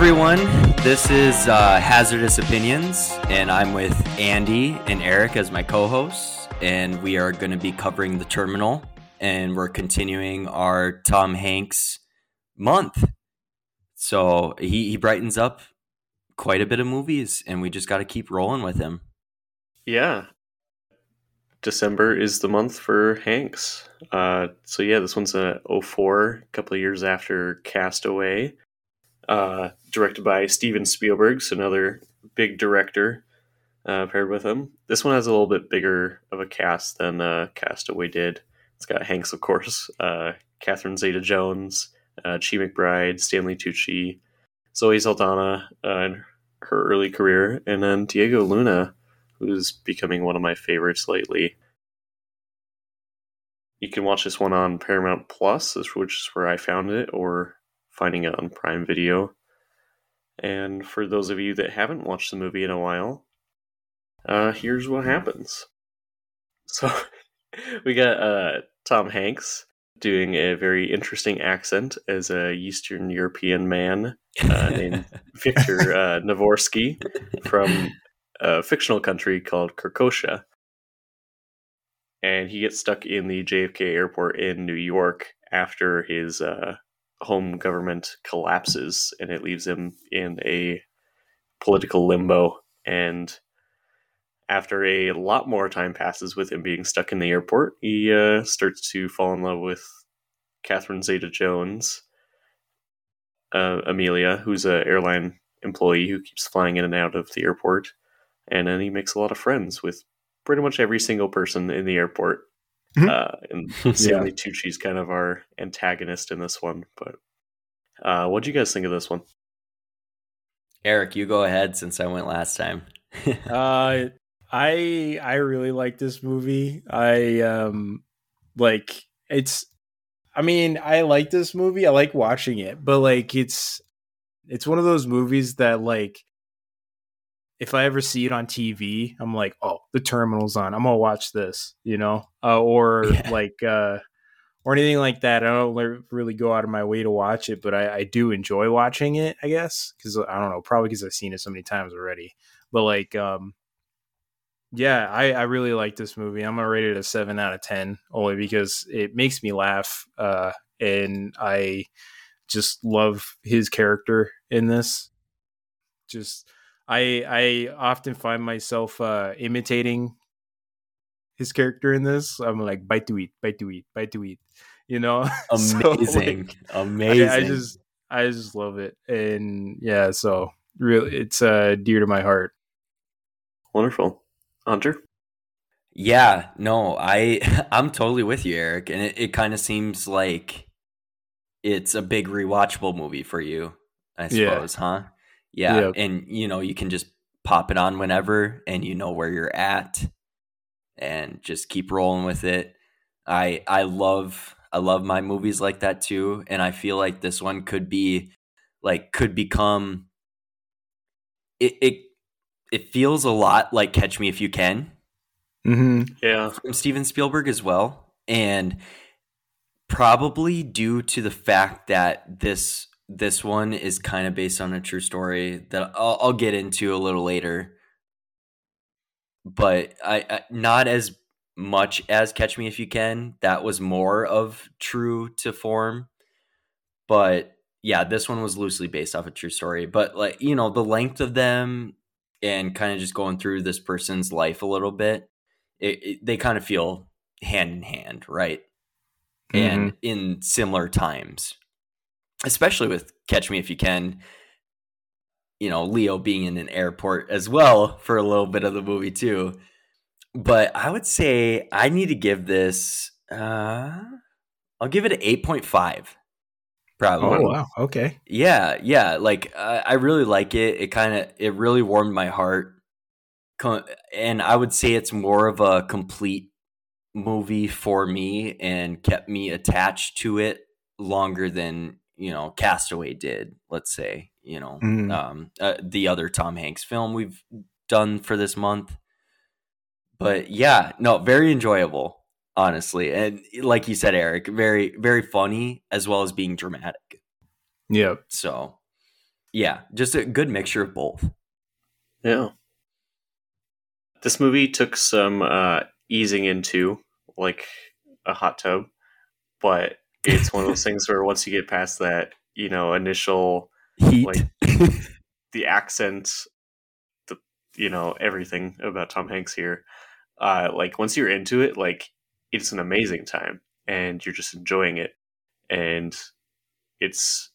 Everyone, this is uh, Hazardous Opinions, and I'm with Andy and Eric as my co hosts, and we are going to be covering the terminal, and we're continuing our Tom Hanks month. So he, he brightens up quite a bit of movies, and we just got to keep rolling with him. Yeah. December is the month for Hanks. Uh, so yeah, this one's a 04, a couple of years after Castaway uh, directed by Steven Spielberg, so another big director uh, paired with him. This one has a little bit bigger of a cast than uh, Castaway did. It's got Hanks, of course, uh, Catherine Zeta-Jones, uh, Chi McBride, Stanley Tucci, Zoe Saldana uh, in her early career, and then Diego Luna, who's becoming one of my favorites lately. You can watch this one on Paramount Plus, which is where I found it, or finding it on Prime Video. And for those of you that haven't watched the movie in a while, uh, here's what happens. So we got uh, Tom Hanks doing a very interesting accent as a Eastern European man uh, named Victor uh, Navorski from a fictional country called Kirkosia. And he gets stuck in the JFK airport in New York after his uh, home government collapses and it leaves him in a political limbo. And after a lot more time passes with him being stuck in the airport, he uh, starts to fall in love with Catherine Zeta Jones, uh, Amelia, who's an airline employee who keeps flying in and out of the airport. And then he makes a lot of friends with pretty much every single person in the airport. Mm-hmm. Uh, and Stanley yeah. Tucci's kind of our antagonist in this one. But uh, what do you guys think of this one? Eric, you go ahead since I went last time. uh, I I really like this movie. I um like it's. I mean, I like this movie. I like watching it, but like it's it's one of those movies that like if I ever see it on TV, I'm like, oh, the terminal's on. I'm gonna watch this, you know, uh, or yeah. like, uh, or anything like that. I don't really go out of my way to watch it, but I, I do enjoy watching it. I guess because I don't know, probably because I've seen it so many times already. But like, um, yeah, I, I really like this movie. I'm gonna rate it a seven out of ten, only because it makes me laugh, uh, and I just love his character in this. Just I I often find myself uh, imitating his character in this. I'm like bite to eat, bite to eat, bite to eat. You know, amazing, so, like, amazing. I, I, just I just love it, and yeah, so really, it's uh, dear to my heart. Wonderful, Hunter. Yeah, no, I I'm totally with you, Eric, and it, it kind of seems like it's a big rewatchable movie for you, I suppose, yeah. huh? Yeah. Yep. And, you know, you can just pop it on whenever and you know where you're at and just keep rolling with it. I I love I love my movies like that too. And I feel like this one could be like could become it it, it feels a lot like Catch Me If You Can. Mm-hmm. Yeah. From Steven Spielberg as well. And probably due to the fact that this this one is kind of based on a true story that I'll, I'll get into a little later. But I, I, not as much as Catch Me If You Can. That was more of true to form. But yeah, this one was loosely based off a true story. But like you know, the length of them and kind of just going through this person's life a little bit, it, it, they kind of feel hand in hand, right? Mm-hmm. And in similar times, especially with Catch Me If You Can, you know, Leo being in an airport as well for a little bit of the movie too. But I would say I need to give this uh I'll give it an 8.5. Probably. Oh wow. Okay. Yeah, yeah, like uh, I really like it. It kind of it really warmed my heart. And I would say it's more of a complete movie for me and kept me attached to it longer than you know Castaway did. Let's say you know mm. um, uh, the other Tom Hanks film we've done for this month. But yeah, no, very enjoyable, honestly, and like you said, Eric, very very funny as well as being dramatic. Yep. So Yeah, just a good mixture of both. Yeah. This movie took some uh, easing into, like a hot tub, but it's one of those things where once you get past that, you know, initial Heat. Like- the accent, the you know everything about Tom Hanks here. Uh, like once you're into it, like it's an amazing time, and you're just enjoying it, and it's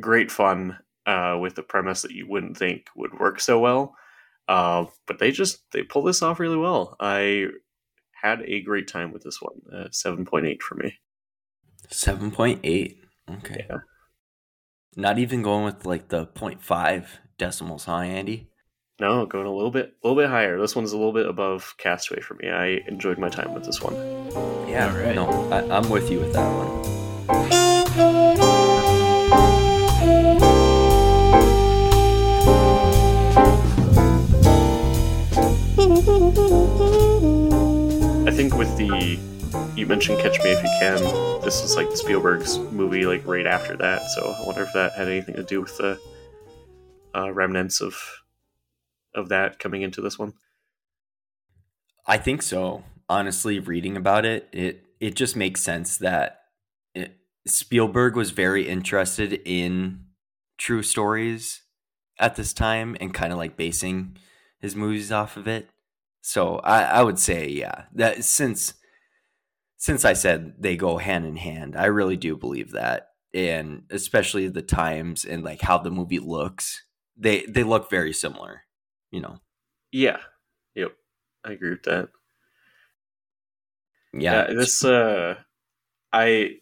great fun uh, with the premise that you wouldn't think would work so well. Uh, but they just they pull this off really well. I had a great time with this one. Uh, Seven point eight for me. Seven point eight. Okay. Yeah. Not even going with like the 0.5 decimals, huh, Andy? No, going a little bit, a little bit higher. This one's a little bit above Castaway for me. I enjoyed my time with this one. Yeah, All right. no, I, I'm with you with that one. I think with the you mentioned Catch Me If You Can, this is like Spielberg's movie, like right after that. So I wonder if that had anything to do with the uh, remnants of of that coming into this one. I think so. Honestly, reading about it, it it just makes sense that it, Spielberg was very interested in true stories at this time and kind of like basing his movies off of it. So I, I would say, yeah, that since since I said they go hand in hand, I really do believe that, and especially the times and like how the movie looks, they they look very similar. You know, Yeah, yep, I agree with that. yeah, Yeah, this uh, I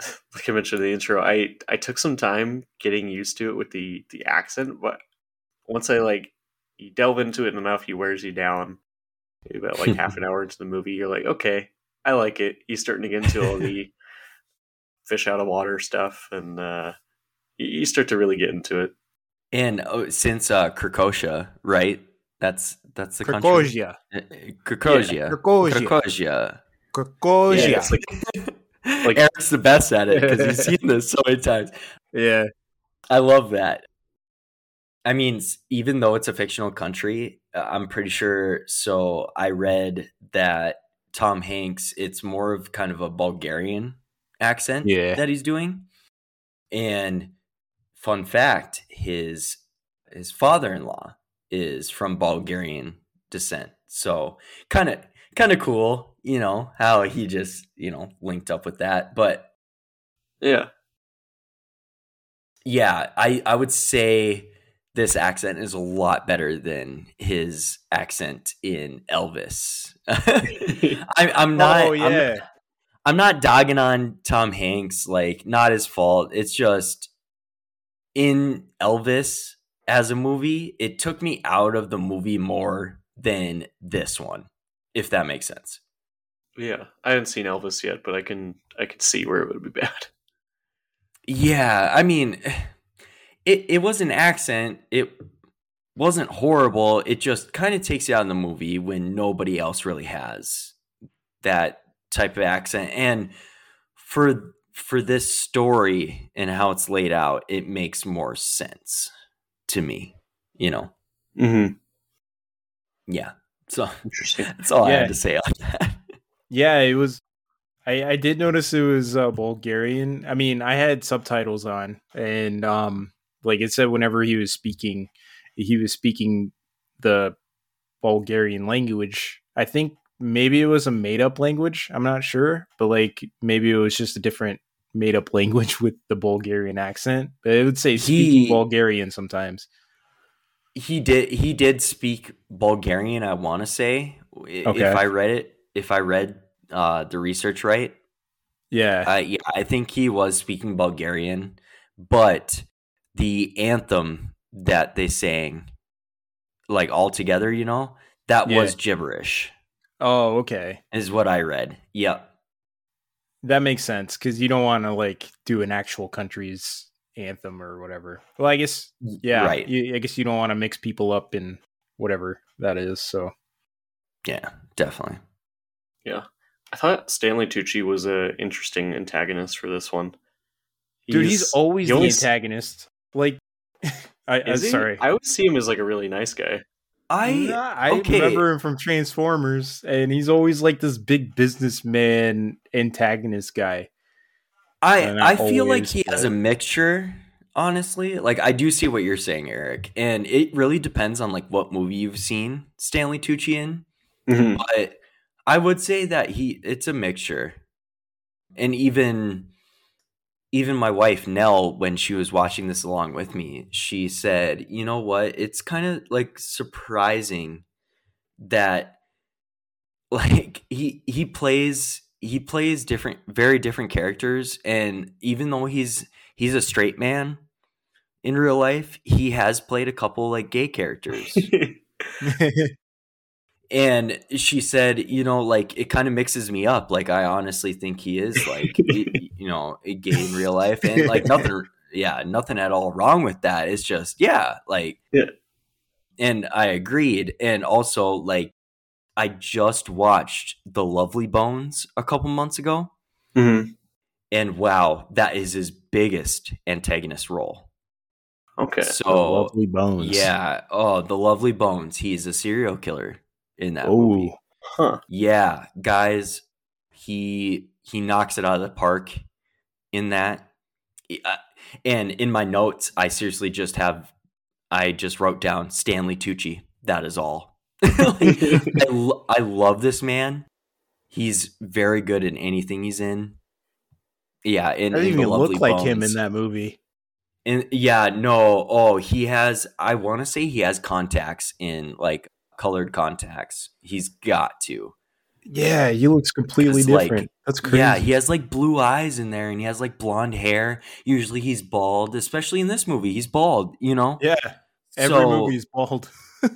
like I mentioned in the intro. I I took some time getting used to it with the the accent, but once I like you delve into it enough, he wears you down. About like half an hour into the movie, you're like, okay, I like it. He's starting to get into all the fish out of water stuff, and uh, you you start to really get into it. And oh, since uh Krakosha, right? That's that's the country. Krakosia. Uh, Krakosia. Krakosia. Krakosia. Krakosia. Yeah, like Like Eric's the best at it because he's seen this so many times. yeah. I love that. I mean, even though it's a fictional country, uh, I'm pretty sure. So I read that Tom Hanks, it's more of kind of a Bulgarian accent Yeah. that he's doing. And fun fact, his his father-in-law is from Bulgarian descent. So kind of kind of cool, you know, how he just, you know, linked up with that. But yeah, yeah, I I would say this accent is a lot better than his accent in Elvis. I, I'm not. oh I'm- yeah. I'm not dogging on Tom Hanks, like not his fault. It's just in Elvis as a movie, it took me out of the movie more than this one, if that makes sense. yeah. I haven't seen Elvis yet, but I can I can see where it would be bad. Yeah, I mean, it it was an accent. It wasn't horrible. It just kind of takes you out of the movie when nobody else really has that type of accent. And for for this story and how it's laid out, it makes more sense to me. You know, Mm-hmm. yeah. So Interesting. that's all I had to say on that. Yeah, it was. I I did notice it was uh, Bulgarian. I mean, I had subtitles on, and um, like it said, whenever he was speaking, he was speaking the Bulgarian language. I think maybe it was a made up language. I'm not sure, but like maybe it was just a different made up language with the Bulgarian accent. But it would say speaking He- Bulgarian sometimes. he did he did speak Bulgarian. I want to say Okay. if I read it, if I read uh, the research right, Yeah, uh, yeah, I think he was speaking Bulgarian, but the anthem that they sang, like all together, you know, that Yeah. was gibberish, Oh, okay. is what I read. Yep. That makes sense because you don't want to like do an actual country's anthem or whatever. Well, I guess yeah, Right. You, I guess you don't want to mix people up in whatever that is. So Yeah, definitely. Yeah, I thought Stanley Tucci was a interesting antagonist for this one. dude, he's, always he the only s- antagonist. Like I, I'm sorry. I would see him as like a really nice guy. I Nah, I okay. remember him from Transformers, and he's always like this big businessman antagonist guy. I I feel like always, he has a mixture. Honestly, like I do see what you're saying, Eric, and it really depends on like what movie you've seen Stanley Tucci in. Mhm. But I would say that he it's a mixture, and even even my wife Nell, when she was watching this along with me, she said, "You know what? It's kind of like surprising that like he he plays he plays different very different characters and even though he's he's a straight man in real life he has played a couple like gay characters and she said you know like it kind of mixes me up like i honestly think he is like y- you know a gay in real life and like nothing yeah nothing at all wrong with that it's just yeah like Yeah. and i agreed and also like i just watched the lovely bones a couple months ago Mhm. and wow that is his biggest antagonist role Okay. so lovely bones. yeah oh the lovely bones he's a serial killer in that Oh, movie Huh. yeah, guys, he he knocks it out of the park in that. And in my notes, I seriously just have I just wrote down Stanley Tucci. That is all. Like, I, lo- I love this man. He's very good in anything he's in. Yeah, in, I didn't The even look like him in that movie. And yeah, no. Oh, he has. I want to say he has contacts in like colored contacts. He's got to. Yeah, he looks completely 'Cause, like, different. That's crazy. Yeah, he has like blue eyes in there and he has like blonde hair. Usually he's bald, especially in this movie. He's bald, you know? yeah. Every So, movie is bald.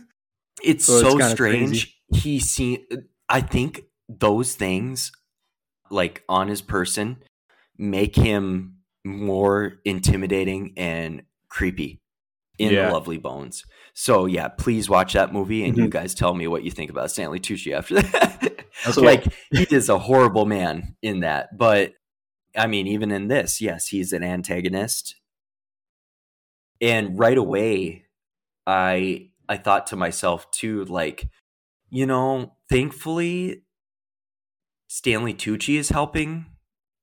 It's so so strange. He see I think those things like on his person make him more intimidating and creepy in Yeah. the Lovely Bones. So yeah, please watch that movie and you Mhm. guys tell me what you think about Stanley Tucci after that. Okay. like he is a horrible man in that, but I mean even in this, yes, he's an antagonist. And right away I I thought to myself too like you know, thankfully Stanley Tucci is helping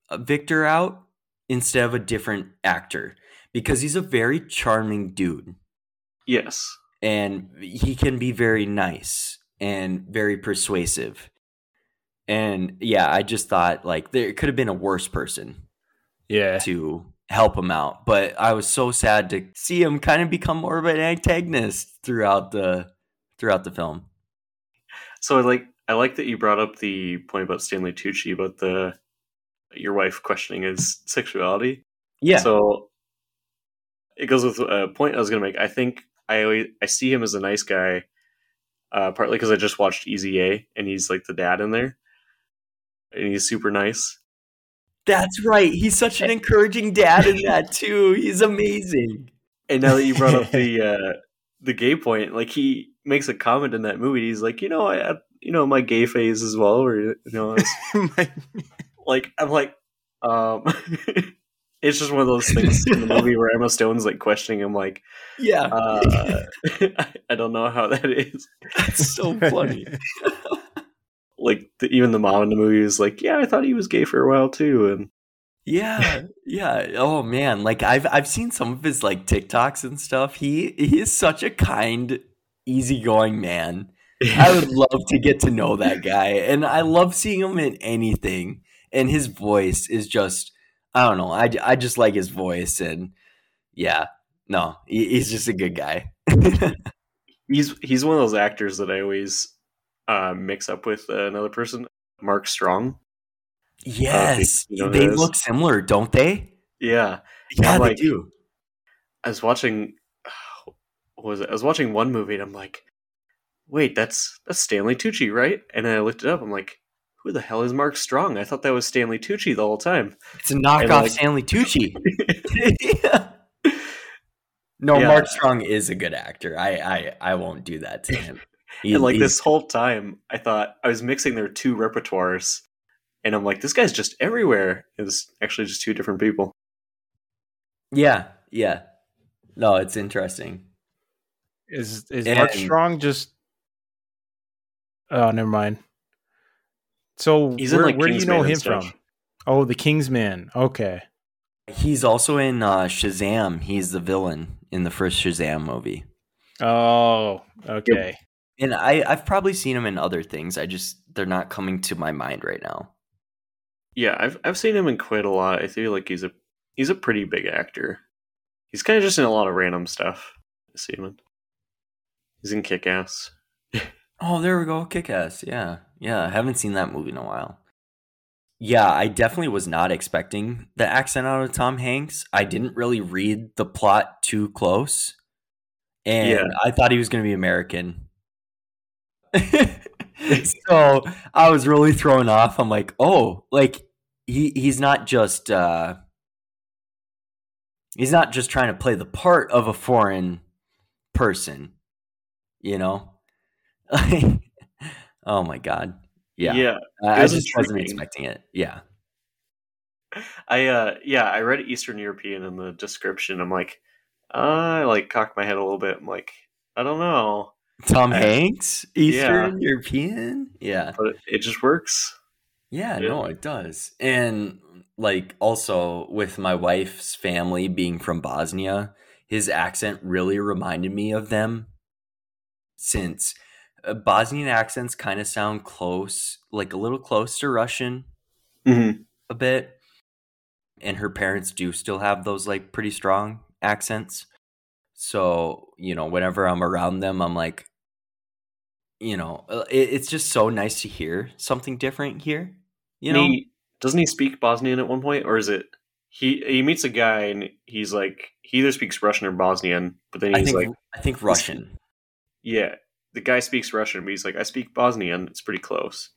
uh, Victor out instead of a different actor because he's a very charming dude yes. and he can be very nice and very persuasive. And yeah, I just thought like there could have been a worse person Yeah. to help him out, but I was so sad to see him kind of become more of an antagonist throughout the throughout the film. So I like I like that you brought up the point about Stanley Tucci about the your wife questioning his sexuality. Yeah. So it goes with a point I was going to make. I think I always, I see him as a nice guy, uh, partly because I just watched Easy A and he's like the dad in there, and he's super nice. That's right. He's such an encouraging dad in that too. He's amazing. And now that you brought up the uh, the gay point, like he makes a comment in that movie. He's like, you know, I had you know my gay phase as well, or you know, I My- like I'm like, um, it's just one of those things in the movie where Emma Stone's like questioning him, like, Yeah, uh, I don't know how that is. that's so funny. Like the, even the mom in the movie is like, yeah, I thought he was gay for a while too, and Yeah, yeah. Oh man, like I've I've seen some of his like TikToks and stuff. He he is such a kind, easygoing man. I would love to get to know that guy, and I love seeing him in anything. And his voice is just I don't know. I I just like his voice, and yeah, no, he, he's just a good guy. he's he's one of those actors that I always uh, mix up with uh, another person, Mark Strong. yes, you know they look similar, don't they? Yeah, Yeah, I'm they like- do. I was watching. What was it? I was watching one movie and I'm like, wait, that's that's Stanley Tucci, right? And then I looked it up. I'm like, who the hell is Mark Strong? I thought that was Stanley Tucci the whole time. It's a knockoff like- Stanley Tucci. Yeah. No, Yeah. Mark Strong is a good actor. I, I, I won't do that to him. He- and like he's- this whole time, I thought I was mixing their two repertoires, and I'm like, this guy's just everywhere. It's actually just two different people. Yeah, yeah. no, it's interesting. Is is And- Mark Strong just? Oh, never mind. So He's in, where, like, where do you know him stuff. from? Oh, the Kingsman. Okay. He's also in uh, Shazam. He's the villain in the first Shazam movie. Oh, okay. And I, I've probably seen him in other things. I just they're not coming to my mind right now. Yeah, I've I've seen him in quite a lot. I feel like he's a he's a pretty big actor. He's kind of just in a lot of random stuff. I see him in. He's in Kick Ass. Oh, there we go. Kick ass. Yeah. Yeah. I haven't seen that movie in a while. Yeah, I definitely was not expecting the accent out of Tom Hanks. I didn't really read the plot too close. And Yeah. I thought he was going to be American. so I was really thrown off. I'm like, oh, like he he's not just uh he's not just trying to play the part of a foreign person, you know? oh my god. Yeah. yeah. I, I just wasn't expecting it. Yeah. I uh yeah, I read Eastern European in the description. I'm like, I like cocked my head a little bit. I'm like, I don't know, Tom Hanks, Eastern European. Yeah. but it, it just works. Yeah, Yeah. no, it does. And like also with my wife's family being from Bosnia, his accent really reminded me of them since uh, Bosnian accents kind of sound close, like a little close to Russian Mm-hmm. a bit. And her parents do still have those like pretty strong accents. So, you know, whenever I'm around them, I'm like, you know, uh, it, it's just so nice to hear something different here. You know, he, doesn't he speak Bosnian at one point, or is it he? He meets a guy and he's like, he either speaks Russian or Bosnian, but then I he's think like, I think Russian. yeah, the guy speaks Russian, but he's like, I speak Bosnian. It's pretty close.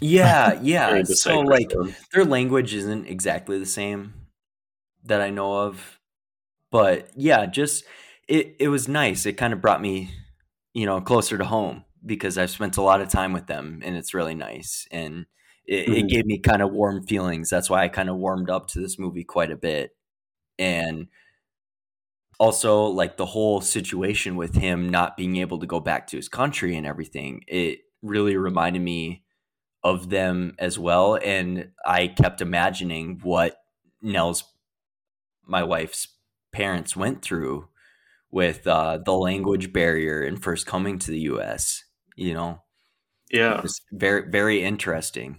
Yeah, yeah. So like their language isn't exactly the same that I know of. But yeah, just it it was nice. It kind of brought me, you know, closer to home because I've spent a lot of time with them and it's really nice. And it, it Mhm. gave me kind of warm feelings. That's why I kind of warmed up to this movie quite a bit. And also like the whole situation with him not being able to go back to his country and everything, it really reminded me of them as well. And I kept imagining what Nell's, my wife's parents went through with uh, the language barrier and first coming to the US. You know, Yeah, very, very interesting.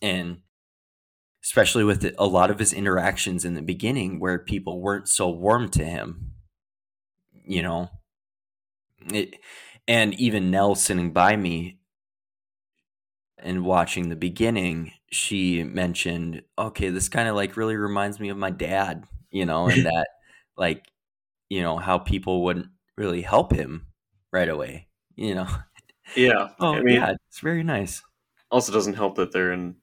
And especially with a lot of his interactions in the beginning where people weren't so warm to him, you know, it, and even Nell sitting by me and watching the beginning, she mentioned, okay, this kind of like really reminds me of my dad, you know, and that like, you know, how people wouldn't really help him right away, you know. yeah. Oh, I mean, yeah, it's very nice. also doesn't help that they're in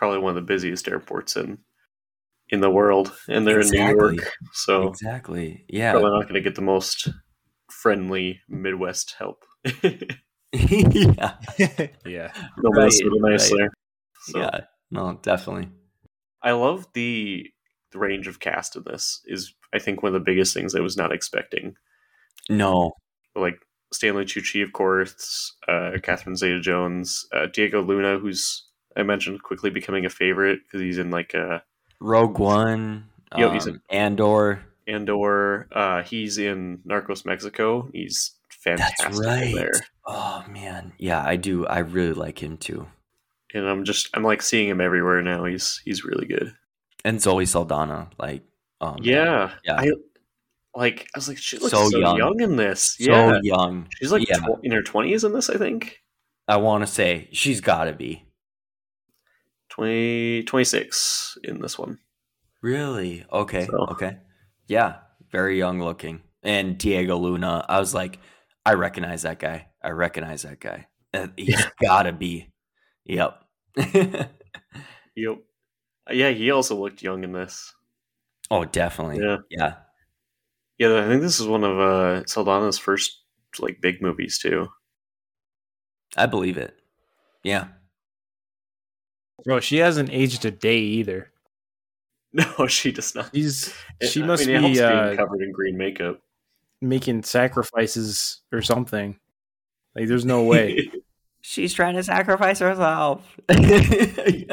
probably one of the busiest airports in in the world, and they're in New York, so Exactly. Yeah. probably not going to get the most friendly Midwest help. yeah. yeah. Nobody's Right, really nice right. there. So. Yeah. No, definitely. I love the the range of cast in this is I think one of the biggest things I was not expecting. No. Like Stanley Tucci, of course, uh, Catherine Zeta Jones, uh, Diego Luna, who's I mentioned quickly becoming a favorite because he's in like uh, Rogue One. Yo, he's in Andor. Andor. Uh, he's in Narcos Mexico. He's fantastic That's right. there. Oh man. Yeah, I do. I really like him too. And I'm just I'm like seeing him everywhere now. He's he's really good. And Zoe Saldana. Like, oh yeah, Yeah. I like. I was like, she looks So so, young. young. in this. So yeah, young. she's like yeah. tw- in her twenties in this. I think I want to say she's got to be. 20, 26 in this one. Really? Okay. So- Okay. Yeah. Very young looking. And Diego Luna. I was like, I recognize that guy. I recognize that guy. He's got to be. Yep. Yep. Yeah, he also looked young in this. oh, definitely. Yeah, Yeah. yeah. I think this is one of uh, Saldana's first like big movies too. I believe it. Yeah. Bro, she hasn't aged a day either. No, she does not. She's she I must mean, it helps be being uh, covered in green makeup. making sacrifices or something. Like, there's no way. She's trying to sacrifice herself. I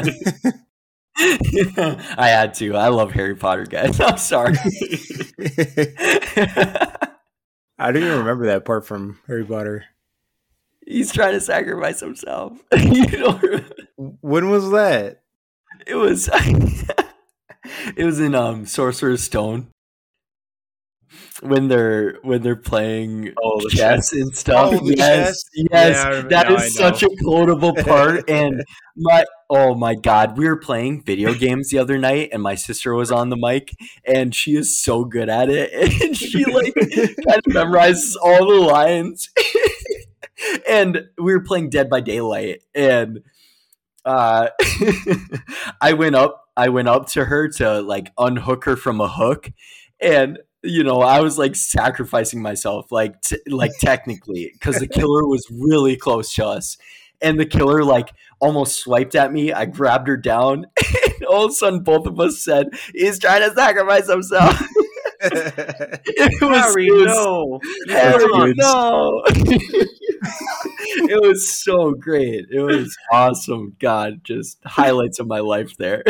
had to. I love Harry Potter, guys. I'm sorry. I don't even remember that part from Harry Potter. He's trying to sacrifice himself. you don't remember? When was that? It was it was in um Sorcerer's Stone when they're when they're playing Oh, the chess and stuff. Oh, yes, chess? yes, Yeah, I that now is such a quotable part. and my oh my god, we were playing video games the other night, and my sister was on the mic, and she is so good at it, and she like kind of memorizes all the lines. and we were playing Dead by Daylight, and uh, I went up. I went up to her to like unhook her from a hook, and you know I was like sacrificing myself, like t- like technically, because the killer was really close to us, and the killer like almost swiped at me. I grabbed her down, and all of a sudden, both of us said, "He's trying to sacrifice himself." it was, Harry, it was no. Harry, Good. no. it was so great. It was awesome. God, just highlights of my life there.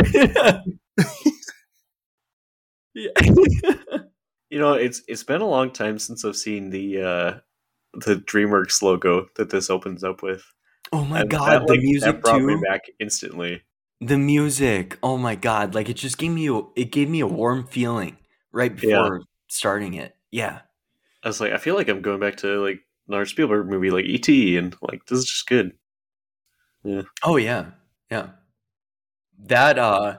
yeah. You know, it's it's been a long time since I've seen the uh the DreamWorks logo that this opens up with. Oh my And god, that, the like, music that brought too. me back instantly. The music. Oh my god, like it just gave me a, it gave me a warm feeling right Yeah. before starting it. Yeah. I was like, I feel like I'm going back to like another Spielberg movie, like E.T., and like this is just good. Yeah. Oh yeah. Yeah. That uh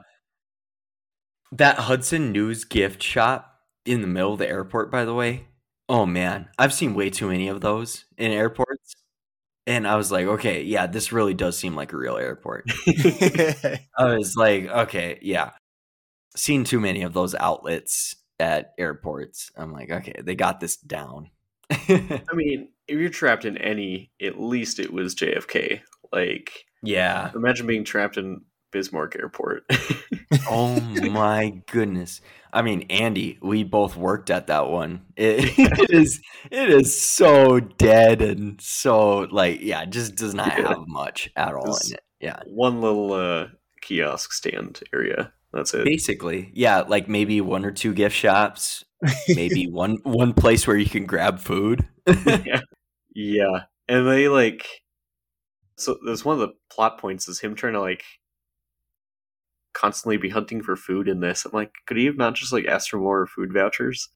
that Hudson News gift shop in the middle of the airport by the way. Oh man, I've seen way too many of those in airports. And I was like, okay, yeah, this really does seem like a real airport. I was like, okay, yeah. Seen too many of those outlets at airports. I'm like, okay, they got this down. I mean, if you're trapped in any, at least it was JFK. Like, yeah. imagine being trapped in Bismarck Airport. Oh my goodness. I mean, Andy, we both worked at that one. It, it is it is so dead and so like yeah, just does not Yeah. have much at all This- in it. Yeah. One little uh, kiosk stand area. That's it. Basically, yeah, like maybe one or two gift shops, maybe one one place where you can grab food. Yeah, and they like. So there's one of the plot points is him trying to like constantly be hunting for food in this. I'm like, could he have not just like asked for more food vouchers?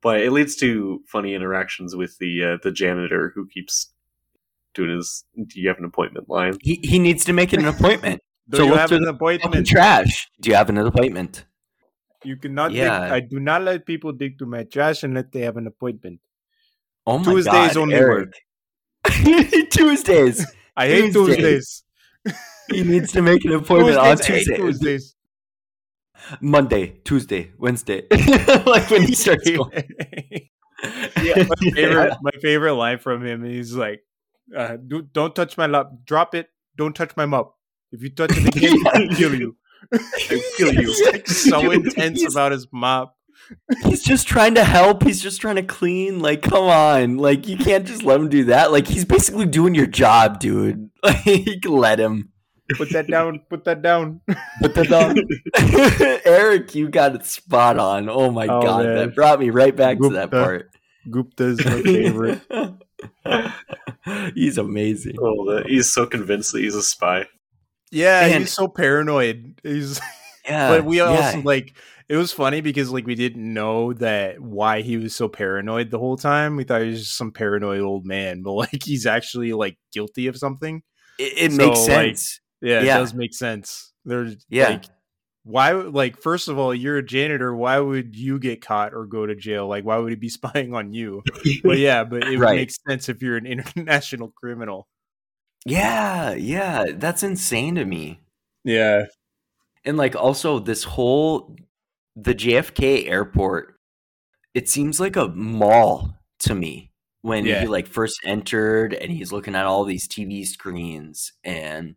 But it leads to funny interactions with the uh, the janitor who keeps doing his "Do you have an appointment?" line. he he needs to make an appointment. Do So you have an appointment? trash. Do you have an appointment? You cannot. Yeah. Dig, I do not let people dig through my trash unless they have an appointment. Oh my Tuesdays god, only Eric. Tuesdays. I hate Tuesdays. Tuesdays. He needs to make an appointment on Tuesdays, hate Tuesday. Tuesdays. Monday, Tuesday, Wednesday. like when he starts going. yeah, my favorite, my favorite line from him. He's like, uh, do, "Don't touch my lap. Drop it. Don't touch my mop. If you touch it again, I'll kill you." I kill you. He's like so intense he's- about his mop. He's just trying to help. He's just trying to clean. Like, come on. Like, you can't just let him do that. Like, he's basically doing your job, dude. Like, let him. Put that down. Put that down. Put that down. Eric, you got it spot on. Oh my Oh, god, man. that brought me right back to that part. Gupta's my favorite. he's amazing. Oh, the, he's so convinced that he's a spy. Yeah, And- he's so paranoid. He's Yeah, but we yeah. also like it was funny because like we didn't know that why he was so paranoid the whole time. We thought he was just some paranoid old man, but like he's actually like guilty of something. it, it so, makes like, sense. Yeah, Yeah. it does make sense. There's Yeah. like why like first of all, you're a janitor, why would you get caught or go to jail? Like why would he be spying on you? But yeah, but it Right. makes sense if you're an international criminal. Yeah, yeah, that's insane to me. Yeah. And like also this whole the JFK airport, it seems like a mall to me when Yeah. he like first entered and he's looking at all these TV screens and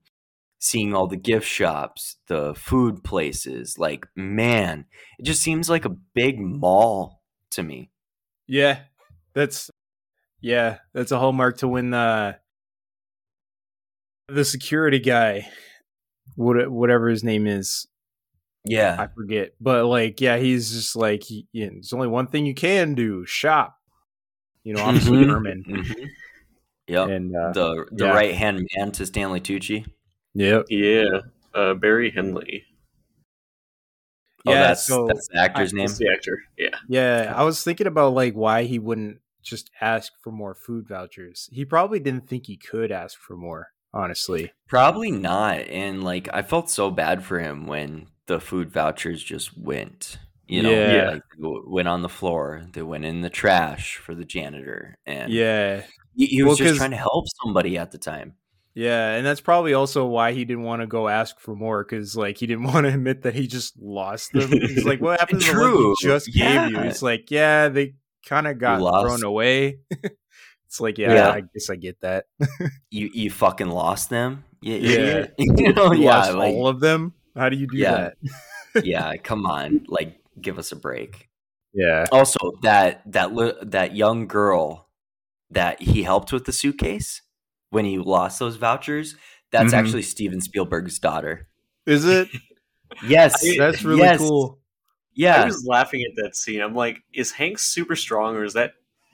seeing all the gift shops, the food places. Like, man, it just seems like a big mall to me. Yeah, that's yeah, that's a hallmark to when the the security guy, what whatever his name is, Yeah. I forget, but like, yeah, he's just like, he, yeah, there's only one thing you can do: shop. You know, obviously Mhm. Thurman, Mhm. Yep. and uh, the the yeah. right hand man to Stanley Tucci. yep, Yeah, uh, Barry Henley. Oh, yeah. that's so that's the actor's name. The actor. Yeah. Yeah, I was thinking about like why he wouldn't just ask for more food vouchers. He probably didn't think he could ask for more, honestly. Probably not. And like I felt so bad for him when the food vouchers just went. You know, yeah. like went on the floor. They went in the trash for the janitor, and Yeah. he, he Well, was just 'cause- trying to help somebody at the time. Yeah, and that's probably also why he didn't want to go ask for more cuz like he didn't want to admit that he just lost them. He's like, "What happened to the one just gave you?" Yeah. It's like, "Yeah, they kind of got lost. thrown away." it's like, yeah, Yeah. I guess I get that. You you fucking lost them. You Yeah. idiot. you know, You yeah, lost like, all of them. How do you do Yeah. that? yeah. Come on, like give us a break. Yeah. Also, that that li- that young girl that he helped with the suitcase when he lost those vouchers, that's Mhm. actually Steven Spielberg's daughter. Is it? Yes, That's really yes, cool. Yeah, I was laughing at that scene. I'm like, is Hank super strong or is that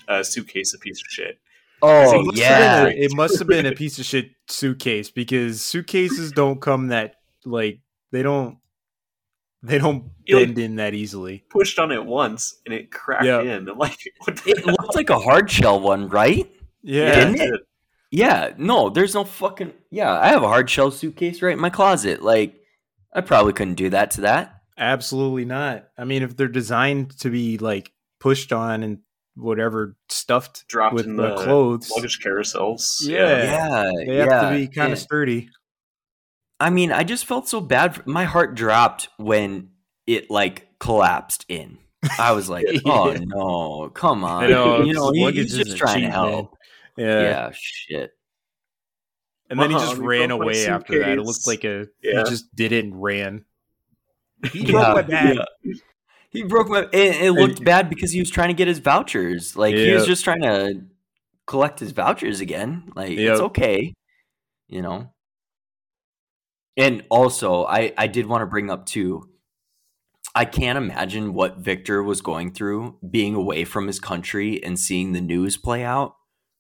uh, suitcase a piece of shit? Oh It yeah, a- it must have been a piece of shit suitcase because suitcases don't come that like they don't they don't It, like- bend in that easily. Pushed on it once and it cracked Yeah. in. I'm like, what the it looked like a hard shell one, right? Yeah. Didn't it? Yeah, no, there's no fucking yeah. I have a hard shell suitcase right in my closet. Like, I probably couldn't do that to that. Absolutely not. I mean, if they're designed to be like pushed on and whatever stuffed Dropped with in the the clothes, Luggage carousels. Yeah. Yeah, they have yeah, to be kind of sturdy. I mean, I just felt so bad. For, my heart dropped when it like collapsed in. I was like, "Oh no, come on!" Know, you know, he- he's just isn't trying to cheap, help. Yeah. Yeah, shit. And then he just ran away after that. It looked like a Yeah. he just did it and ran. He Yeah, broke my back. Yeah. He broke my. It, it looked bad because he was trying to get his vouchers. Like he was just trying to collect his vouchers again. Like Yep. it's okay, you know. And also, I I did want to bring up too. I can't imagine what Victor was going through being away from his country and seeing the news play out.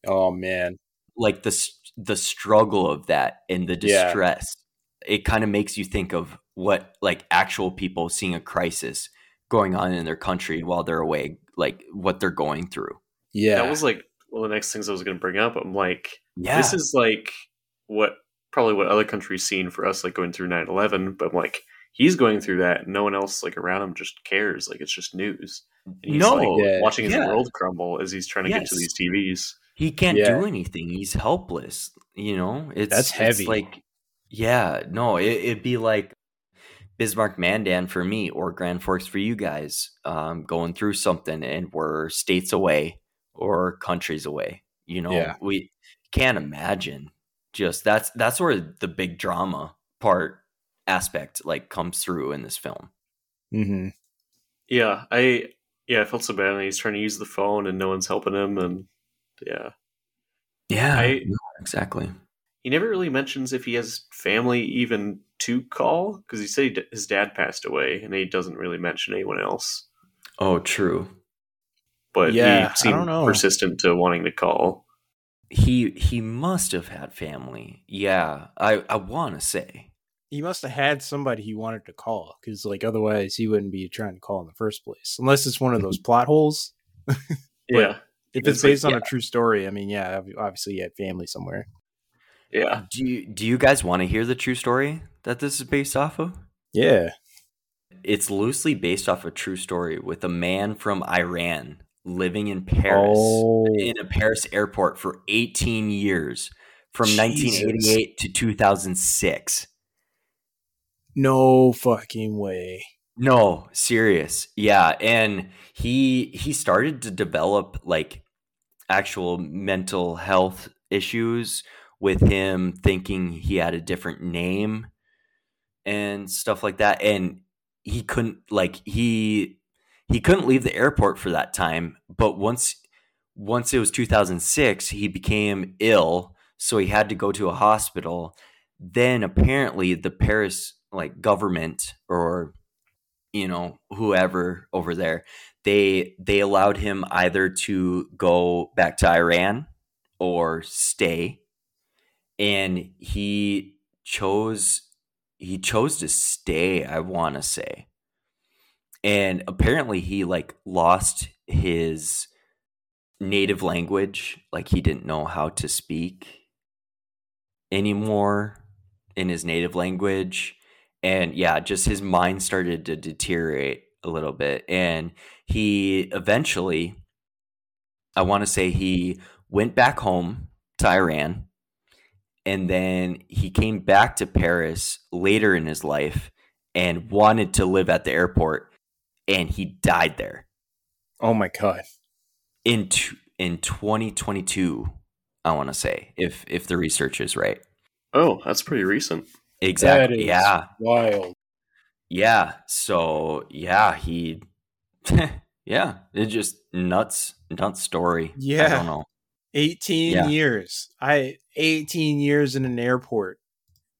Oh man. Like the the struggle of that and the Yeah. distress. It kind of makes you think of what like actual people seeing a crisis going on in their country while they're away, like what they're going through. Yeah. That was like one of the next things I was going to bring up. I'm like, Yeah. this is like what probably what other countries seen for us, like going through 9 11. But I'm like, he's going through that. And no one else like around him just cares. Like it's just news. And he's No, like, Yeah. watching his yeah. world crumble as he's trying to get to these TVs. he can't Yeah. do anything. He's helpless. You know, it's That's it's heavy. like, yeah, no, it, it'd be like Bismarck Mandan for me or Grand Forks for you guys, um, going through something and we're states away or countries away. You know, Yeah. we can't imagine. Just that's that's where the big drama part aspect like comes through in this film. mm-hmm. Yeah, I yeah, I felt so bad. And he's trying to use the phone and no one's helping him. And yeah, Yeah, I- exactly. he never really mentions if he has family even to call because he said he d- his dad passed away and he doesn't really mention anyone else. Oh, true. But Yeah, he seemed don't know. persistent to wanting to call. He he must have had family. Yeah, I I want to say. He must have had somebody he wanted to call because, like, otherwise he wouldn't be trying to call in the first place, unless it's one of those plot holes. Yeah, If It's it's like, based on yeah. a true story, I mean, yeah, obviously he had family somewhere. Yeah. Do you do you guys want to hear the true story that this is based off of? Yeah. It's loosely based off a true story with a man from Iran living in Paris Oh. in a Paris airport for 18 years from Jesus. 1988 to 2006. No fucking way. No, serious. Yeah, and he he started to develop like actual mental health issues with him thinking he had a different name and stuff like that. And he couldn't like he he couldn't leave the airport for that time. But once once it was 2006 he became ill so he had to go to a hospital. Then apparently the paris like government or you know whoever over there they they allowed him either to go back to iran or stay and he chose he chose to stay i want to say. And apparently he like lost his native language like he didn't know how to speak anymore in his native language. And yeah just his mind started to deteriorate a little bit. And he eventually i want to say he went back home to iran and then he came back to paris later in his life and wanted to live at the airport and he died there Oh my god. in t- in 2022 i want to say if if the research is right Oh, that's pretty recent. exactly That is yeah Wild. yeah so yeah he yeah it's just nuts nuts story Yeah. i Yeah. don't know 18 Yeah. years. I 18 years in an airport.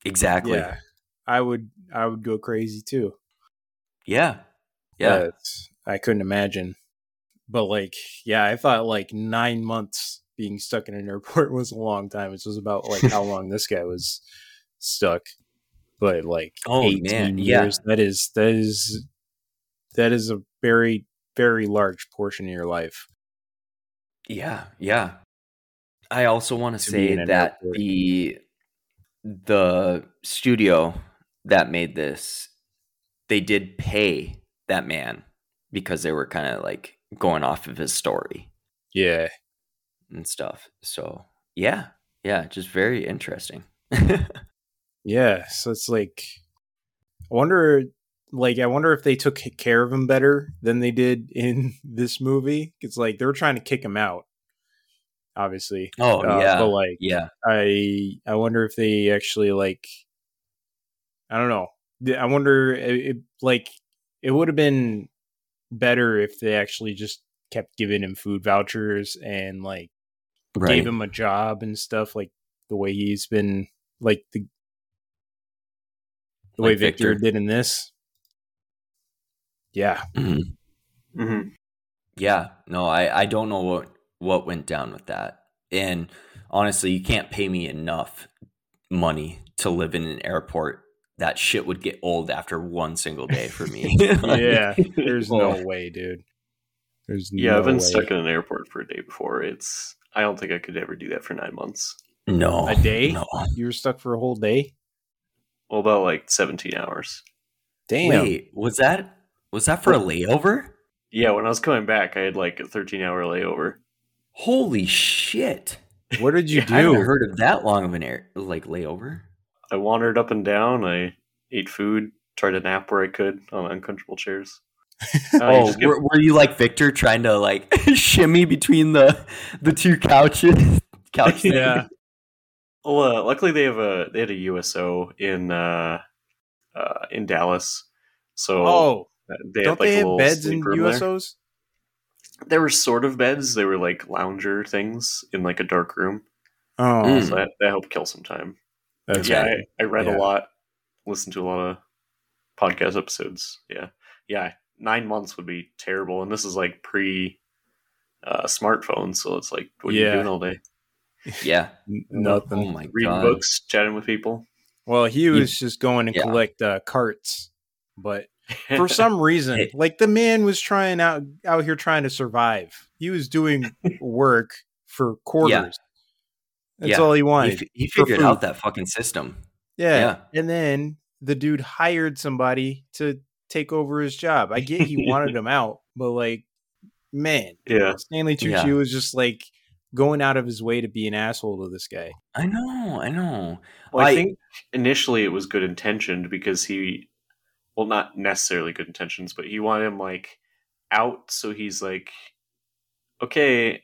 exactly Yeah. I would I would go crazy too. yeah yeah That's- I couldn't imagine. But like, yeah, I thought like 9 months being stuck in an airport was a long time. It was about like how long this guy was stuck. But like Oh, 18 man, yeah. years, that is that is that is a very very large portion of your life. Yeah, yeah. I also want to say that airport. the the studio that made this they did pay that man because they were kind of like going off of his story Yeah. and stuff. So, yeah. Yeah, just very interesting. Yeah, so it's like I wonder like I wonder if they took care of him better than they did in this movie. It's like they were trying to kick him out, obviously. oh, Uh, yeah. but like yeah. I I wonder if they actually like I don't know. I wonder it, it like it would have been better if they actually just kept giving him food vouchers and like Right. gave him a job and stuff like the way he's been like the the way Victor. Victor. did in this. Yeah. Mhm. Mm-hmm. Yeah, no, I, I don't know what what went down with that. And honestly, you can't pay me enough money to live in an airport. That shit would get old after one single day for me. Yeah. There's no way, dude. There's Yeah, no I've been way. stuck in an airport for a day before. It's I don't think I could ever do that for nine months. no, A day? No, You were stuck for a whole day? Well, about like seventeen hours. Damn. wait, was that was that for a layover? Yeah, when I was coming back, I had like a thirteen hour layover. Holy shit! What did you Yeah, I haven't heard of that long of an air like layover. I wandered up and down. I ate food, tried to nap where I could on uncomfortable chairs. Uh, oh, get- were, were you like Victor trying to like shimmy between the the two couches? Couch thing? Yeah. well, uh, luckily they have a they had a USO in uh, uh, in Dallas, so Oh, they don't had like they have beds in USOs? there. USOs? There were sort of beds. They were like lounger things in like a dark room. Oh, Mm. So that, that helped kill some time. that's yeah, right. I, I read Yeah. a lot, listened to a lot of podcast episodes. Yeah, yeah, nine months would be terrible, and this is like pre uh, smartphone, so it's like, what are Yeah. you doing all day? yeah. N- Oh Nothing. my Reading god. books, chatting with people. Well, he was just going to Yeah. collect uh, carts, but for some reason, like the man was trying out out here trying to survive. He was doing work for quarters. That's Yeah. all he He, wanted. f- he figured food. out that fucking system. yeah. yeah. And then the dude hired somebody to take over his job. I get he wanted him out, but like, man, yeah, Stanley Tucci Yeah. was just like going out of his way to be an asshole to this guy. I know, I know. well, I, I- think initially it was good intentioned because he, well, not necessarily good intentions, but he wanted him like out, so he's like, okay,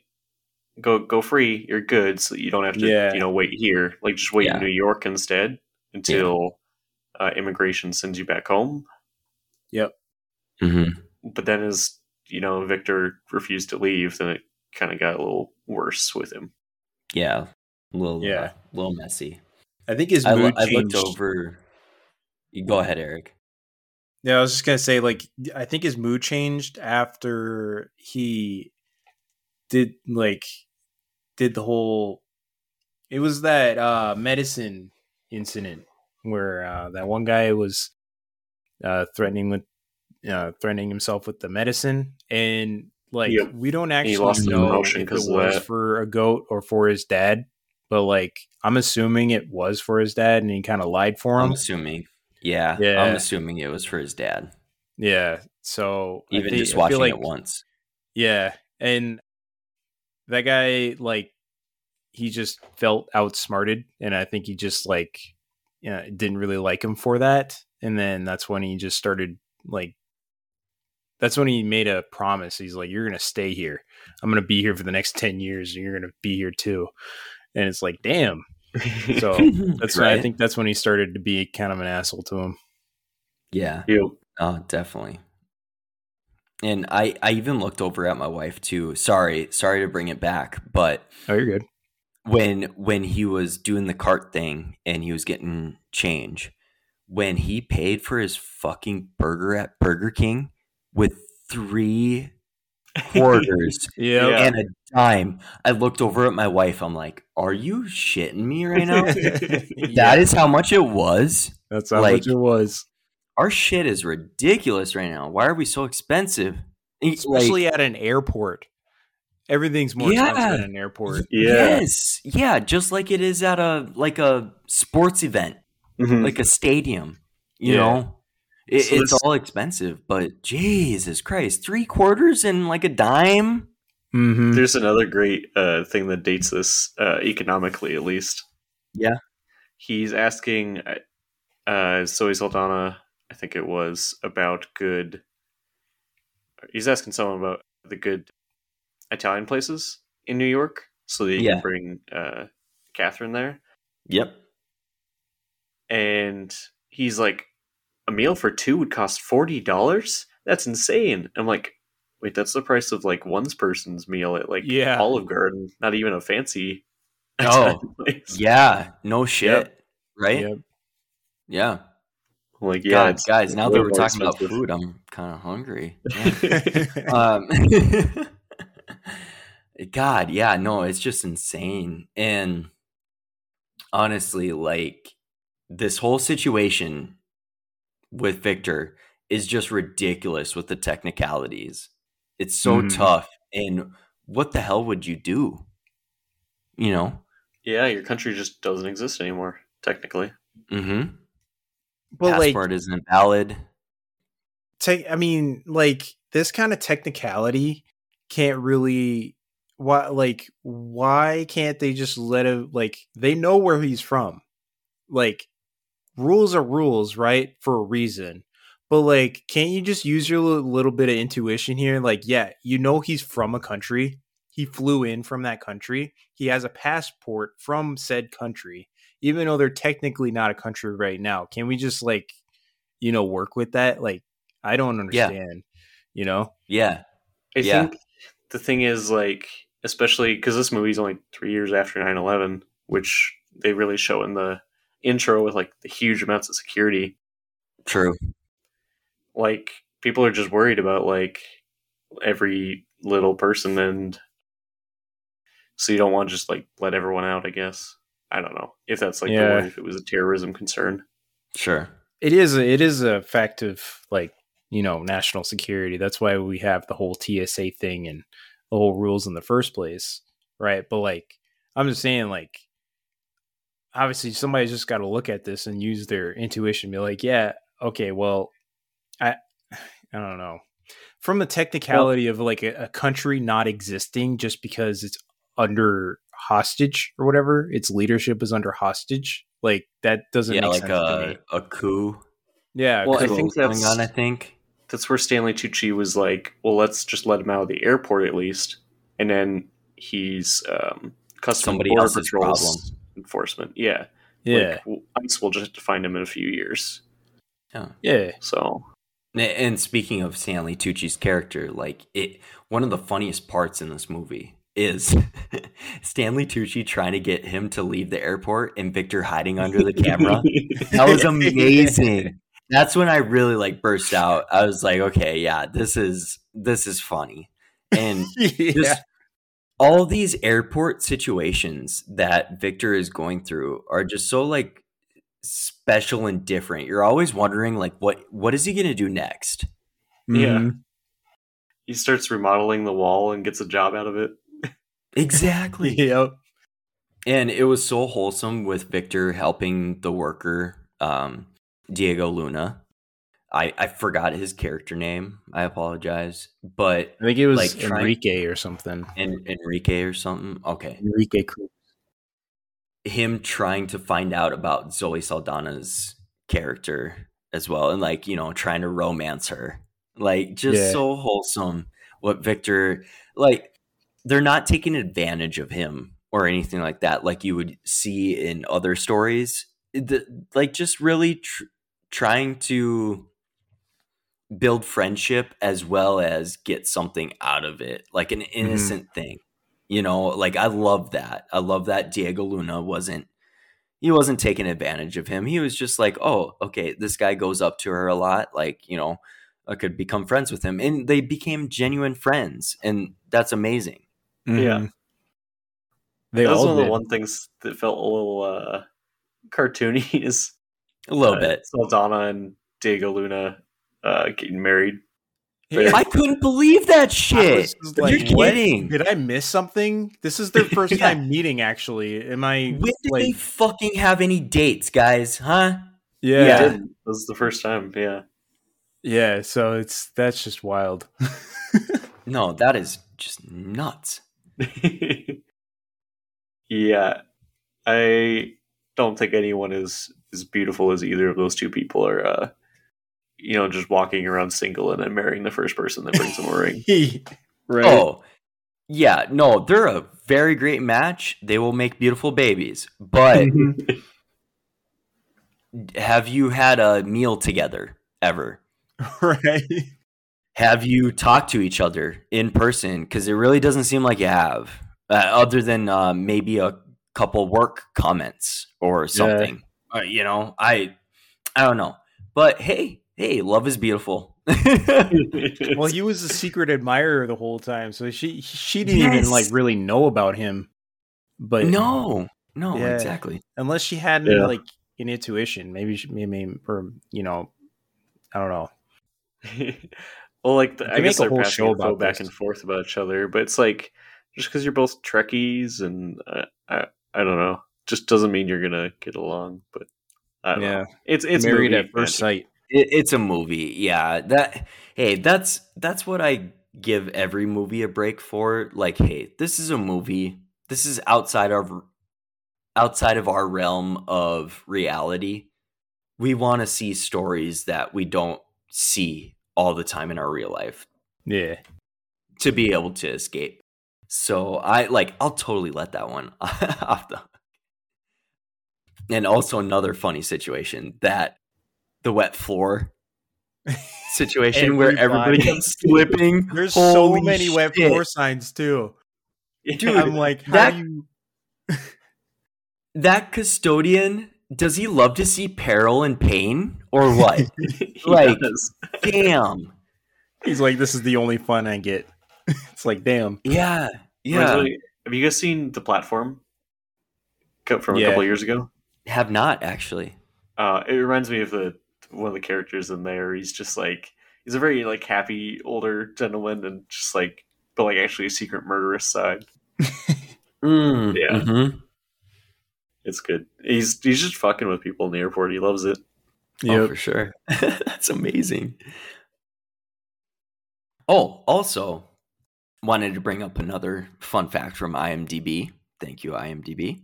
go go free. You're good, so you don't have to Yeah. you know wait here. Like just wait Yeah. in New York instead until uh, immigration sends you back home. hmm But then as you know Victor refused to leave, then it kind of got a little worse with him. Yeah, a little, Yeah. yeah, a little messy. I think his I, lo- mood I looked over. You go ahead, Eric. Yeah, I was just gonna say, like, I think his mood changed after he did like did the whole. It was that uh medicine incident where uh, that one guy was uh, threatening with uh, threatening himself with the medicine, and like Yep. we don't actually know if it was for a goat or for his dad. But like, I'm assuming it was for his dad, and he kind of lied for him. I'm assuming. Yeah, Yeah. I'm assuming it was for his dad. Yeah. So I Even thi- just watching like, it once. Yeah, and that guy like he just felt outsmarted, and I think he just like you know, didn't really like him for that. And then that's when he just started like that's when he made a promise. He's like, "You're gonna stay here. I'm gonna be here for the next ten years, and you're gonna be here too." And it's like, damn. So that's when I think that's when he started to be kind of an asshole to him. Yeah. Yep. Oh, definitely. And I, I even looked over at my wife too. Sorry, sorry to bring it back, but Oh, you're good. when when he was doing the cart thing and he was getting change, when he paid for his fucking burger at Burger King with three quarters Yeah. Yeah. and a dime, I looked over at my wife. I'm like, "Are you shitting me right now? That is how much it was. that's how like- much it was. Our shit is ridiculous right now. Why are we so expensive? Like, especially at an airport. Everything's more Yeah. expensive at an airport. Yeah. Yes. Yeah, just like it is at a like a sports event, Mhm. like a stadium. You Yeah. know? It, So it's all expensive, but Jesus Christ, three quarters and like a dime. Mm-hmm. There's another great uh, thing that dates this uh, economically, at least. Yeah. He's asking uh, Zoe Saldana, I think it was, about good. He's asking someone about the good Italian places in New York so that he Yeah. can bring uh, Catherine there. Yep. And he's like, a meal for two would cost $40? That's insane. I'm like, wait, that's the price of like one person's meal at like Yeah. Olive Garden, not even a fancy Oh, place. Yeah. No shit. Yep. Right? Yep. Yeah. Like, yeah, God, guys, now that we're more talking about food, I'm kind of hungry. um, God, yeah, no, it's just insane. And honestly, like this whole situation with Victor is just ridiculous with the technicalities. It's so Mhm. tough. And what the hell would you do? You know? yeah, your country just doesn't exist anymore, technically. Mm-hmm. but like, Passport isn't valid. te- I mean, like this kind of technicality can't really. Why, like, why can't they just let him? Like, they know where he's from. Like, rules are rules, right? For a reason. But like, can't you just use your little, little bit of intuition here? Like, yeah, you know he's from a country. He flew in from that country. He has a passport from said country, even though they're technically not a country right now. Can we just like, you know, work with that? Like, I don't Yeah. understand. You know? Yeah. I Yeah. think the thing is, like, especially because this movie's only three years after 9 11, which they really show in the intro with like the huge amounts of security. True. Like, people are just worried about like every little person, and so you don't want to just like let everyone out, I guess. I don't know if that's like the Yeah. word, if it was a terrorism concern. Sure. It is it is a fact of like you know national security. That's why we have the whole TSA thing and the whole rules in the first place, right? But like, I'm just saying, like, obviously somebody's just got to look at this and use their intuition. Be like, yeah, okay, well, I, I don't know. From the technicality of like a, a country not existing just because it's under hostage or whatever, its leadership is under hostage. Like that doesn't yeah, make like sense to me. a, a coup. Yeah, Well, I coup think going that's- on. I think. that's where Stanley Tucci was like, well, let's just let him out of the airport at least. And then he's um, custom Somebody border else's patrols problem. Enforcement. Yeah, Yeah, Like, ICE will just have to find him in a few years. yeah. Yeah. So And- And speaking of Stanley Tucci's character, like it, one of the funniest parts in this movie is Stanley Tucci trying to get him to leave the airport and Victor hiding under the camera. That was amazing. That's when I really like burst out. I was like, okay, yeah, this is this is funny. And yeah. just all these airport situations that Victor is going through are just so like special and different. You're always wondering like what what is he going to do next? Yeah. Mhm. he starts remodeling the wall and gets a job out of it. Exactly. Yep. and it was so wholesome with Victor helping the worker um Diego Luna. I I forgot his character name. I apologize. But I think it was Like, Enrique or something. En- Enrique or something. Okay. Enrique Cruz. him trying to find out about Zoe Saldana's character as well and like, you know, trying to romance her. Like just Yeah. so wholesome what Victor like they're not taking advantage of him or anything like that like you would see in other stories. The, like just really tr- trying to build friendship as well as get something out of it, like an innocent thing. You know, like I love that. I love that Diego Luna wasn't he wasn't taking advantage of him. He was just like, "Oh, okay, this guy goes up to her a lot, like, you know, I could become friends with him." And they became genuine friends, and that's amazing. Yeah. Mhm. They that was all one of the one things that felt a little uh, cartoony is A little uh, bit. Saldana and Diego Luna uh, getting married. Yeah. I couldn't believe that shit. was just like, You're kidding. Did I miss something? This is their first Yeah. time meeting. Actually, am I? When did like, they fucking have any dates, guys? Huh? yeah, Yeah. This was the first time, yeah. yeah. So it's that's just wild. No, that is just nuts. yeah, I don't think anyone is as beautiful as either of those two people are. Uh, you know, just walking around single and then marrying the first person that brings them a ring. right. Oh, yeah. No, they're a very great match. They will make beautiful babies. But have you had a meal together ever? right. Have you talked to each other in person? Because it really doesn't seem like you have, uh, other than uh, maybe a couple work comments or something. Uh, you know, I, I don't know. But hey, hey, love is beautiful. Well, he was a secret admirer the whole time, so she she didn't even like really know about him. But no, no, Yeah. exactly. unless she had Yeah. like an intuition, maybe she, maybe or you know, I don't know. well, like the, I guess a they're whole passing show info about back and forth about each other, but it's like just because you're both Trekkies and uh, I I don't know, just doesn't mean you're gonna get along. But I don't Yeah, know. It's it's married at first sight. It, it's a movie, yeah. That hey, that's that's what I give every movie a break for. Like, hey, this is a movie. This is outside of outside of our realm of reality. We want to see stories that we don't see all the time in our real life Yeah, to be able to escape. So I like I'll totally let that one off the. And also another funny situation that the wet floor situation where everybody Everybody. slipping. there's so many web shit. floor signs too. Dude, I'm like, how that- you? That custodian, does he love to see peril and pain or what? Like- does. Damn. He's like, this is the only fun I get. it's like, damn. Yeah. Yeah. me- Have you guys seen the platform? From a Yeah. couple years ago. Have not actually. Uh, it reminds me of the one of the characters in there. He's just like he's a very like happy older gentleman, and just like but like actually a secret murderous side. Mm, Yeah. mhm. It's good. He's he's just fucking with people in the airport. He loves it. Oh, for sure. That's amazing. Oh, also wanted to bring up another fun fact from IMDb. Thank you, IMDb.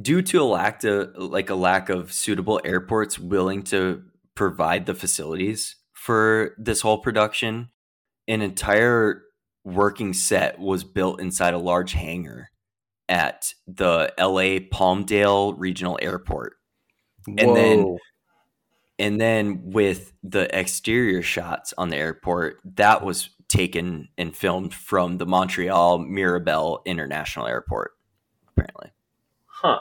Due to a lack to like a lack of suitable airports willing to provide the facilities for this whole production, an entire working set was built inside a large hangar at the LA Palmdale Regional Airport. And then and then with the exterior shots on the airport, that was taken and filmed from the Montreal Mirabel International Airport, apparently. Huh.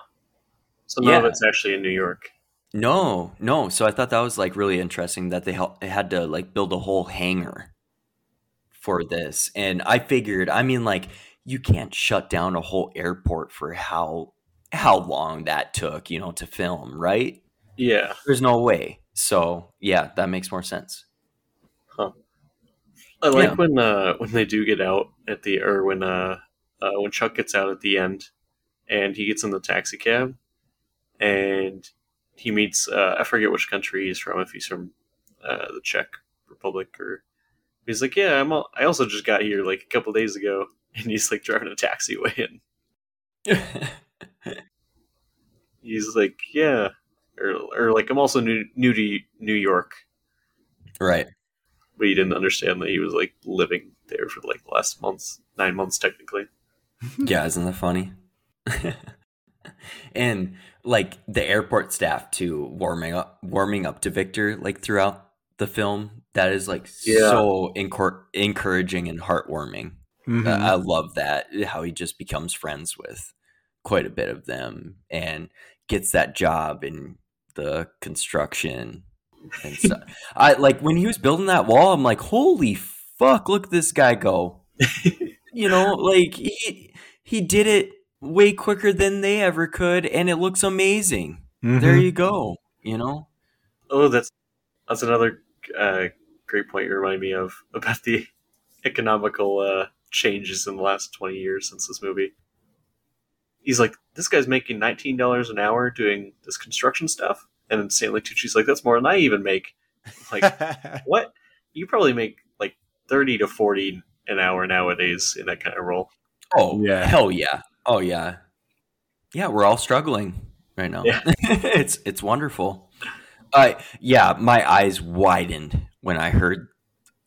So none of it's actually in New York. No, no. So I thought that was like really interesting that they had to like build a whole hangar for this. And I figured, I mean, like you can't shut down a whole airport for how how long that took, you know, to film, right? Yeah. There's no way. So yeah, that makes more sense. Huh. I like Yeah. when uh, when they do get out at the or when uh, uh when Chuck gets out at the end and he gets in the taxi cab and he meets uh, I forget which country he's from if he's from uh, the Czech Republic or he's like yeah I'm al- I also just got here like a couple days ago and he's like driving a taxi away and he's like yeah or, or like I'm also new new to New York right. but he didn't understand that he was like living there for like the last months, nine months technically. Yeah, isn't that funny? and like the airport staff too, warming up, warming up to Victor like throughout the film. That is like Yeah. so encor- encouraging and heartwarming. Mhm. I I love that how he just becomes friends with quite a bit of them and gets that job in the construction and stuff. I like when he was building that wall. I'm like, holy fuck! Look at this guy go. you know, like he he did it way quicker than they ever could, and it looks amazing. There Mhm. you go. You know, Oh, that's that's another uh, great point you remind me of about the economical uh, changes in the last twenty years since this movie. He's like, this guy's making nineteen dollars an hour doing this construction stuff, and then Stanley Tucci's like, that's more than I even make. Like, what? You probably make like thirty to forty an hour nowadays in that kind of role. oh Yeah. hell yeah, oh yeah, yeah. We're all struggling right now. Yeah. it's it's wonderful. Uh, yeah, my eyes widened when I heard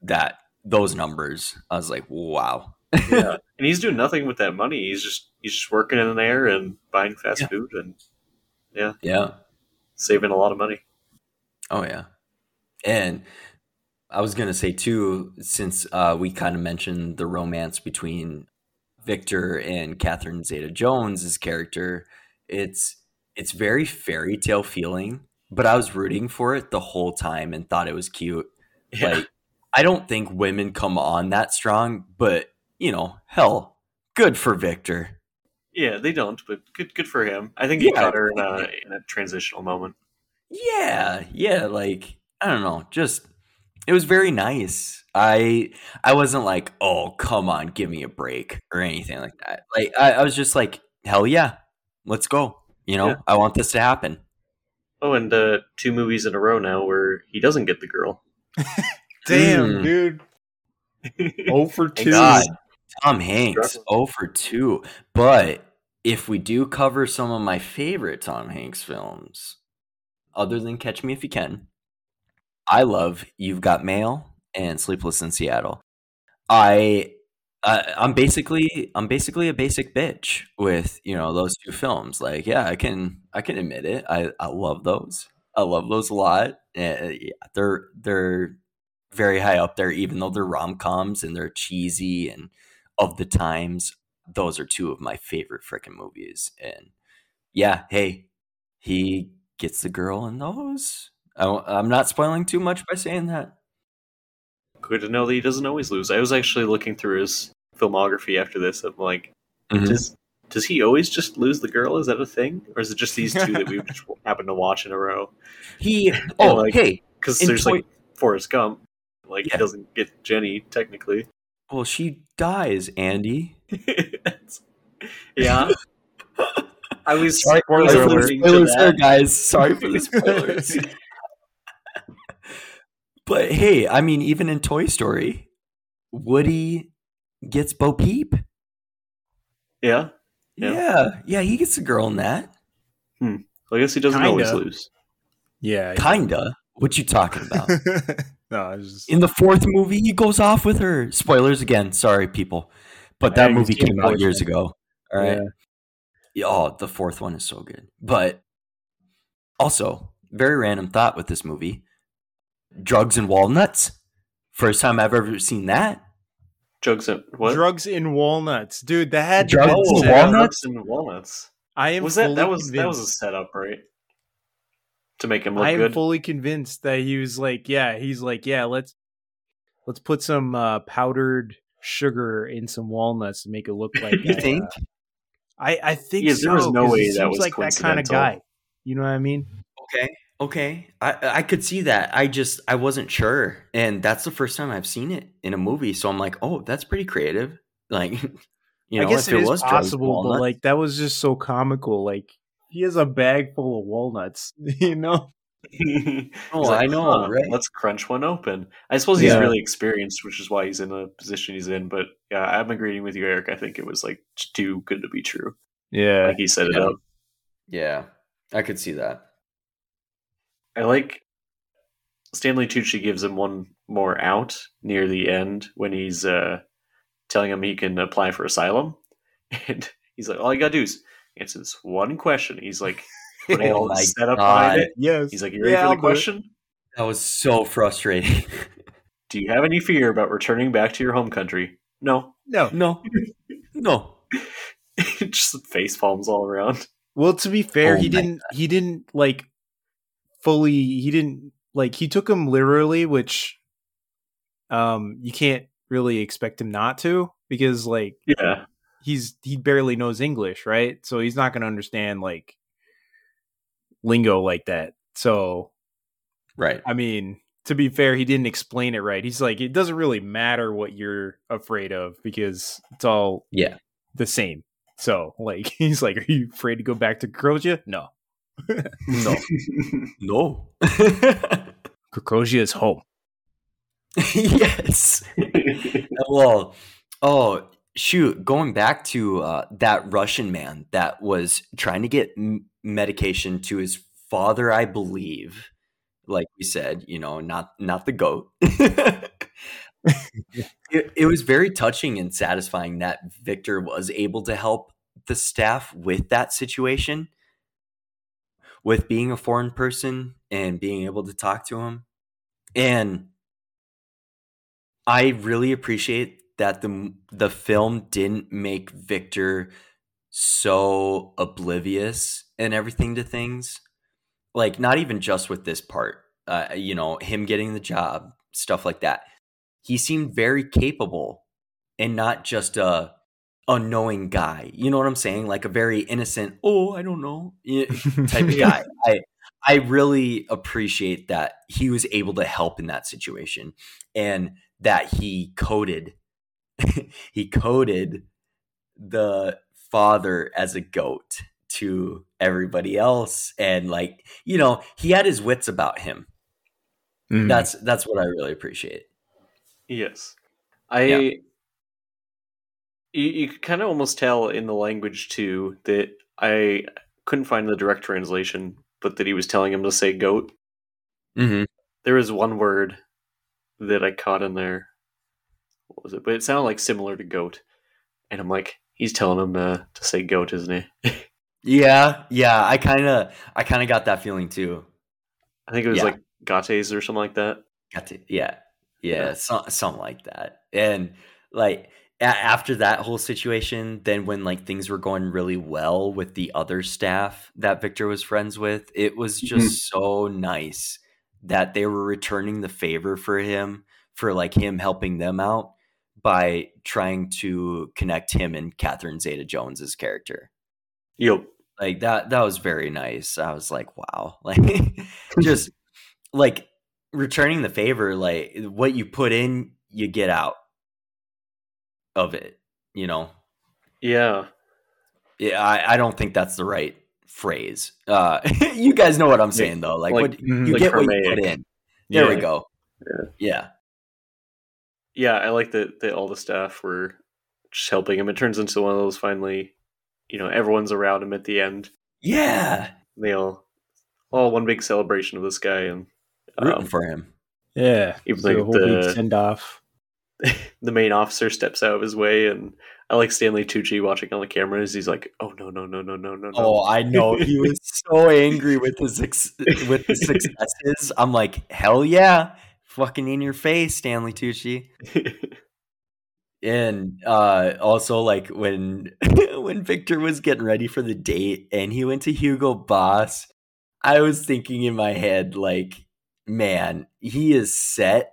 that those numbers. I was like, wow. yeah, and he's doing nothing with that money. He's just he's just working in there and buying fast Yeah. food and Yeah. Yeah, saving a lot of money. Oh yeah, and I was gonna say too, since uh, we kind of mentioned the romance between Victor and Catherine Zeta-Jones' character, it's it's very fairy tale feeling, but I was rooting for it the whole time and thought it was cute. Yeah, Like, I don't think women come on that strong, but you know, hell, good for Victor. yeah, they don't, but good good for him. I think he Yeah. caught her in a in a transitional moment. Yeah, yeah, like I don't know, just it was very nice. I I wasn't like, oh come on, give me a break or anything like that. Like I, I was just like, hell yeah, let's go. You know, Yeah. I want this to happen. Oh, and uh, two movies in a row now where he doesn't get the girl. Damn, Mm. dude. Oh for two. God, Tom Hanks, Struggling. oh for two. But if we do cover some of my favorite Tom Hanks films, other than Catch Me If You Can, I love You've Got Mail and Sleepless in Seattle. I, I I'm basically I'm basically a basic bitch with you know those two films. Like, yeah, I can I can admit it. I I love those. I love those a lot. Uh, yeah, they're they're very high up there, even though they're rom coms and they're cheesy and of the times. Those are two of my favorite freaking movies. And yeah, hey, he gets the girl in those. I, I'm not spoiling too much by saying that. Good to know that he doesn't always lose. I was actually looking through his filmography after this. I'm like, Mhm. does does he always just lose the girl? Is that a thing, or is it just these two that we just happen to watch in a row? He oh like- hey, Because there's Toy- like Forrest Gump, like Yeah. he doesn't get Jenny technically. well she dies, Andy. yeah. I was Sorry- for was spoiler alert. alluding to Spoilers that. guys. Sorry for the spoilers. But hey, I mean, even in Toy Story, Woody gets Bo Peep. Yeah. Yeah. Yeah. yeah, he gets a girl in that. Hmm. Well, I guess he doesn't Kinda. always lose. Yeah. Kinda. What you talking about? No, I was just In the fourth movie, he goes off with her. Spoilers again. Sorry, people. But that movie came out years one. ago. All right. Yeah. Yeah, Oh, the fourth one is so good. But also, very random thought with this movie drugs and walnuts. First time I've ever seen that. Drugs and what? drugs in walnuts, dude. That had Drugs been in walnuts? And walnuts. I am Was that that fully was that was a setup, right? To make him look I am good. fully convinced that he was like, yeah, he's like, yeah, let's let's put some uh, powdered sugar in some walnuts to make it look like. You I, think? uh, I I think Yeah, there was so, no 'cause way that was like that kind of guy. You know what I mean? Okay. Okay. I I could see that. I just I wasn't sure. And that's the first time I've seen it in a movie. So I'm like, oh, that's pretty creative. Like you know, I guess if it it, is was drugs possible, but like that was just so comical. Like he has a bag full of walnuts, you know. Oh, like, I know, "Huh, right? Let's crunch one open. I suppose he's Yeah. really experienced, which is why he's in the position he's in. But yeah, I'm agreeing with you, Eric. I think it was like too good to be true. Yeah, Like he set it up. Yeah. I could see that. I like Stanley Tucci gives him one more out near the end when he's uh, telling him he can apply for asylum, and he's like, "All you gotta do is answer this one question." He's like putting Oh all the setup behind it. yes. He's like, "You ready Yeah, for I'll the question? That was so frustrating. Do you have any fear about returning back to your home country?" No. No, no. No. Just face palms all around. Well, to be fair, Oh he didn't. He didn't like fully. He didn't like. He took him literally, which um you can't really expect him not to because like Yeah. he's he barely knows English, right? So he's not going to understand like lingo like that. So Right. I mean, to be fair, he didn't explain it right. He's like, it doesn't really matter what you're afraid of because it's all Yeah. the same. So, like, he's like, are you afraid to go back to Krakozhia? No, No. No. Krakozhia is home. yes. well, oh shoot, going back to uh, that Russian man that was trying to get m- medication to his father, I believe. Like we said, you know, not not the goat. it, it was very touching and satisfying that Victor was able to help the staff with that situation, with being a foreign person and being able to talk to him, and I really appreciate that the the film didn't make Victor so oblivious and everything to things. Like not even just with this part, uh, you know, him getting the job, stuff like that. He seemed very capable and not just a unknowing guy. You know what I'm saying? Like a very innocent, oh, I don't know, type of guy. I I really appreciate that he was able to help in that situation and that he coded he coded the father as a goat to everybody else and like you know he had his wits about him Mm. that's that's what i really appreciate Yes. I Yeah. You, you could kind of almost tell in the language too that I couldn't find the direct translation, but that he was telling him to say goat. mm-hmm. There was one word that I caught in there. What was it? But it sounded like similar to goat. And I'm like, he's telling him to, to say goat, isn't he? yeah yeah i kind of i kind of got that feeling too I think it was Yeah. like gates or something like that. to yeah yeah, Yeah. So, something like that and like after that whole situation then when like things were going really well with the other staff that victor was friends with it was just mm-hmm. so nice that they were returning the favor for him for like him helping them out by trying to connect him and catherine zeta jones's character. Yep. like that that was very nice. I was like wow. Like just like returning the favor like what you put in you get out of it you know Yeah. yeah i, I don't think that's the right phrase uh you guys know what i'm saying though like, like- what you like get what you put in there we go Yeah. yeah Yeah, I like that, that all the staff were just helping him. It turns into one of those finally, you know, everyone's around him at the end. yeah They all, all one big celebration of this guy, and rooting um, for him Yeah, Even so like a the- big send off. the main officer steps out of his way, and I like Stanley Tucci watching on the cameras. He's like, "Oh no, no, no, no, no, no, no!" Oh, I know. He was so angry with his ex- with the successes. I'm like, hell yeah, fucking in your face, Stanley Tucci. And uh, also, like when when Victor was getting ready for the date and he went to Hugo Boss, I was thinking in my head, like, man, he is set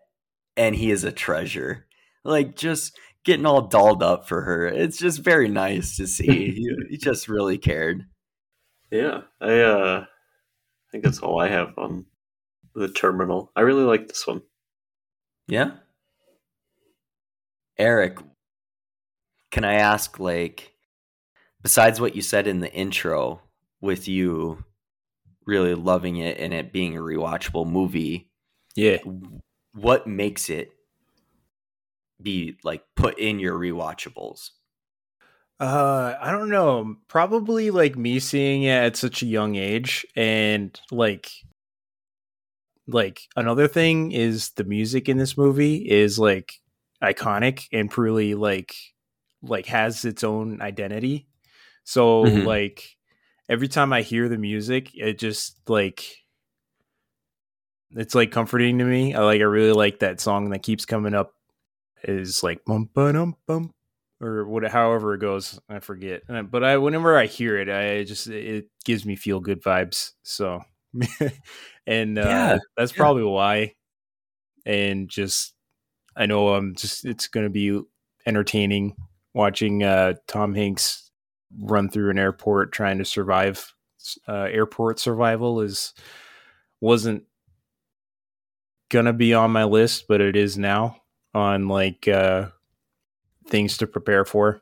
and he is a treasure. Like, just getting all dolled up for her. It's just very nice to see. he, he just really cared. yeah, I uh, I think that's all I have on the terminal. I really like this one. Yeah. Eric, can I ask, like, besides what you said in the intro, with you really loving it and it being a rewatchable movie, Yeah. what makes it be like put in your rewatchables? Uh, I don't know. Probably like me seeing it at such a young age, and like, like another thing is the music in this movie is like iconic and really like like has its own identity. So Mhm. like every time I hear the music, it just like it's like comforting to me. I like I really like that song that keeps coming up is like bum bum bum or what however it goes i forget. Uh, but i whenever i hear it i just it gives me feel good vibes so. And uh Yeah, that's yeah. probably why. And just i know i'm just it's gonna be entertaining watching uh tom hanks run through an airport trying to survive uh airport survival is wasn't gonna be on my list but it is now on like uh things to prepare for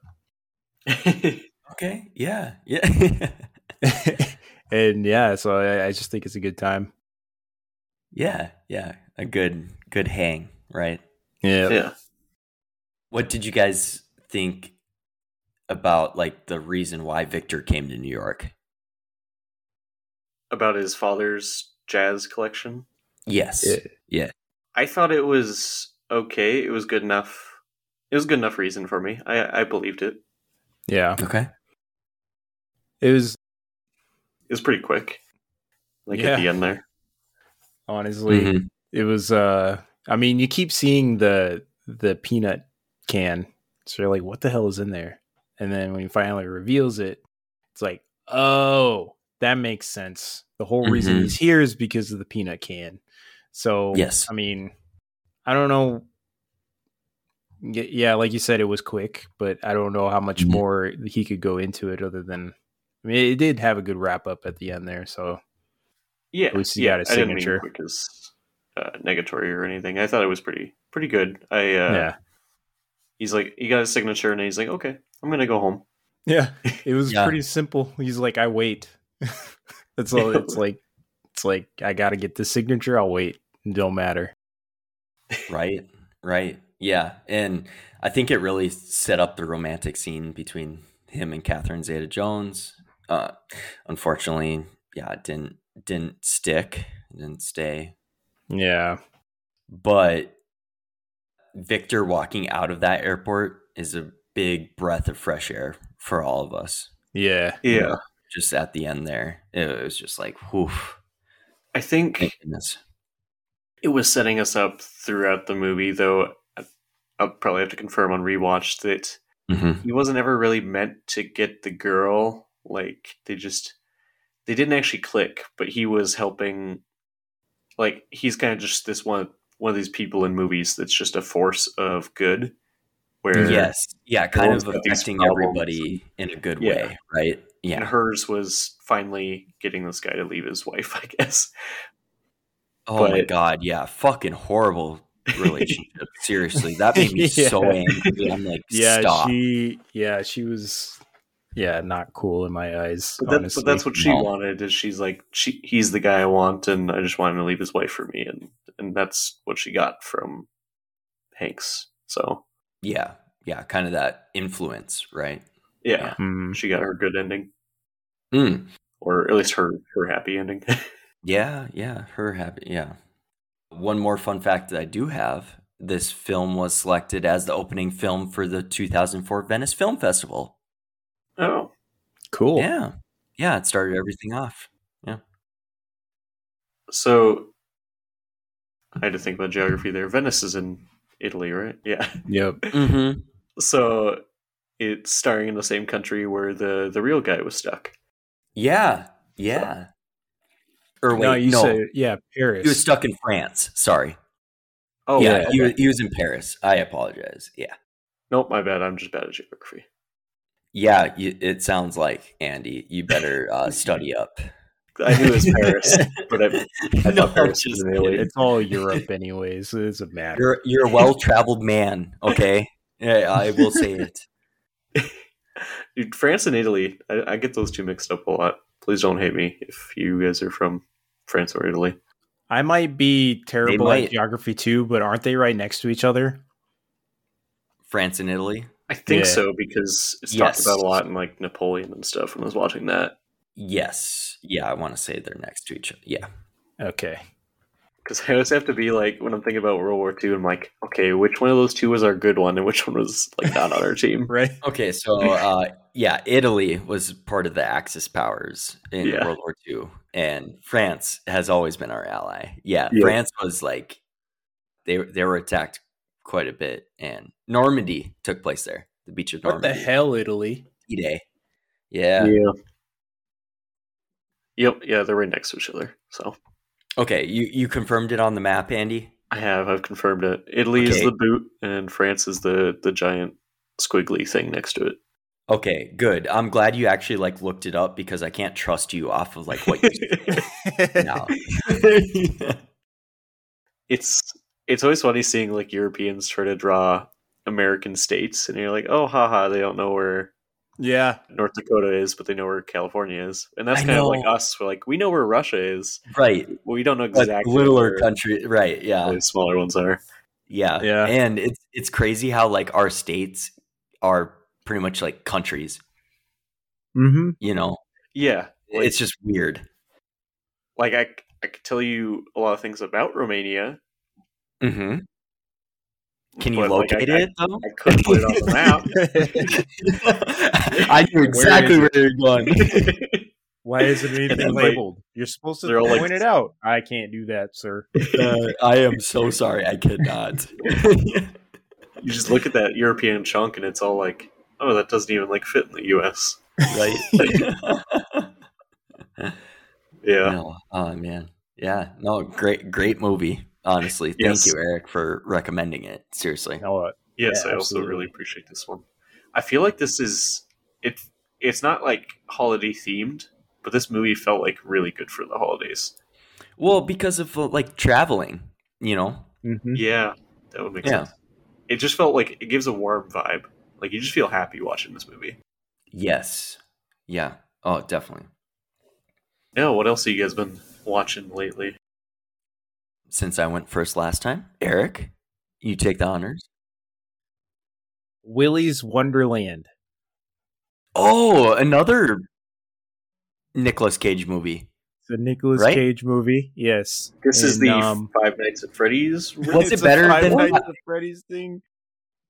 Okay. Yeah. Yeah. and yeah so I, I just think it's a good time yeah. Yeah. A good, good hang, right? yeah yeah, What did you guys think about like the reason why Victor came to New York? about his father's jazz collection. Yes. Yeah. I thought it was okay. It was good enough. It was good enough reason for me. I I believed it. yeah Okay. it was It was pretty quick. Like Yeah. at the end there. honestly Mhm. it was uh i mean you keep seeing the the peanut can so you're like what the hell is in there and then when he finally reveals it it's like oh that makes sense the whole reason Mhm. he's here is because of the peanut can so Yes. i mean i don't know yeah like you said it was quick but i don't know how much Mhm. more he could go into it other than i mean it did have a good wrap up at the end there so Yeah, At least he yeah. got a I didn't mean signature. quick as uh, negatory or anything. I thought it was pretty pretty good. I uh, yeah He's like, he got his signature, and he's like, okay, I'm gonna go home. Yeah, it was Yeah. pretty simple. He's like, I wait. That's all. It's like, it's like I got to get the signature. I'll wait. It don't matter. Right. Right. Yeah. And I think it really set up the romantic scene between him and Catherine Zeta Jones. Uh, unfortunately, yeah, it didn't didn't stick, didn't stay. Yeah, But Victor walking out of that airport is a big breath of fresh air for all of us. yeah, Yeah, Just at the end there, it was just like, whew, I think thank goodness. It was setting us up throughout the movie, though. I'll probably have to confirm on rewatch that Mhm. he wasn't ever really meant to get the girl. Like they just they didn't actually click, but he was helping. Like he's kind of just this one one of these people in movies that's just a force of good. Where Yes. Yeah. Kind of affecting everybody in a good Yeah. way. Right. and Yeah. hers was finally getting this guy to leave his wife. I guess. Oh my god, yeah, fucking horrible relationship. Seriously, that made me so angry. I'm like, yeah. stop. She, yeah, she was, yeah, not cool in my eyes. But, that, honestly, but that's what she No. wanted. Is she's like, she he's the guy I want, and I just want him to leave his wife for me, and and that's what she got from Hanks. So yeah, yeah, kind of that influence, right? yeah, Yeah. Hmm. she got her good ending, Mm. or at least her her happy ending. Yeah, yeah, her happy, yeah. One more fun fact that I do have this film was selected as the opening film for the 2004 Venice Film Festival. Oh, Cool. Yeah. Yeah, it started everything off. Yeah. So I had to think about geography there. Venice is in Italy, right? Yeah. Yep. Mm-hmm. So it's starring in the same country where the the real guy was stuck. Yeah. Yeah. Or wait, no, no, you said yeah, Paris. he was stuck in France. Sorry. Oh, yeah, okay. he, was, he was in Paris. I apologize. Yeah. Nope, my bad. I'm just bad at geography. Yeah, you, it sounds like Andy. You better uh, study up. I knew it was Paris, but I, I No, thought Paris just was in Italy. it's all Europe, anyways. It doesn't matter. You're you're a well traveled man. Okay, yeah, I will say it. Dude, France and Italy, I, I get those two mixed up a lot. Please don't hate me if you guys are from France or Italy. I might be terrible might. at geography too, but aren't they right next to each other? France and Italy. I think Yeah. so because it's Yes. talked about a lot in like Napoleon and stuff when I was watching that. Yes. Yeah, I want to say they're next to each other. Yeah. Okay. Because I always have to be like, when I'm thinking about World War II, I'm like, okay, which one of those two was our good one and which one was like not on our team? Right. Okay, so uh, yeah, Italy was part of the Axis powers in Yeah. World War II, and France has always been our ally. Yeah, Yeah. France was like they they were attacked quite a bit, and Normandy took place there, the beach of What the hell, Italy? D-Day. Yeah. Yep. Yeah, they're right next to each other. So Okay, you you confirmed it on the map, Andy. I have. I've confirmed it. Italy is the boot, and France is the the giant squiggly thing next to it. Okay, good. I'm glad you actually like looked it up because I can't trust you off of like what you say now. it's it's always funny seeing like Europeans try to draw American states, and you're like, oh, haha, they don't know where yeah. North Dakota is, but they know where California is, and that's I kind of like us. We're like, we know where Russia is, right. but we don't know But exactly littler where country, right? Yeah. the smaller ones are. Yeah. Yeah. And it's it's crazy how like our states are pretty much like countries, Mm-hmm. you know. Yeah, like, it's just weird. like I I could tell you a lot of things about Romania. hmm Can you but, like, locate I, it though? I, I couldn't put it on the map. I knew exactly is where, you're going. Why isn't anything then, like, labeled? You're supposed to they're like- point it out. I can't do that, sir. Uh, I am so sorry. I cannot. you just look at that European chunk, and it's all like, oh, that doesn't even like fit in the U.S. right? Yeah, No. Oh man. Yeah. No. Great. Great movie. Honestly, thank you, Eric, for recommending it. Seriously. No, uh, yes, Yeah, I also really appreciate this one. I feel like this is it. It's not like holiday themed, but this movie felt like really good for the holidays. Well, because of uh, like traveling, you know. mhm. Yeah, that would make Yeah. sense. It just felt like it gives a warm vibe. Like you just feel happy watching this movie. Yes. Yeah. Oh, definitely. Yeah, what else have you guys been watching lately? Since I went first last time, Eric, you take the honors. Willy's Wonderland. Oh, another Nicolas Cage movie. It's a Nicolas Right? Cage movie. Yes. This is the um, Five Nights at Freddy's. Was it a better Five than- Nights at Freddy's thing?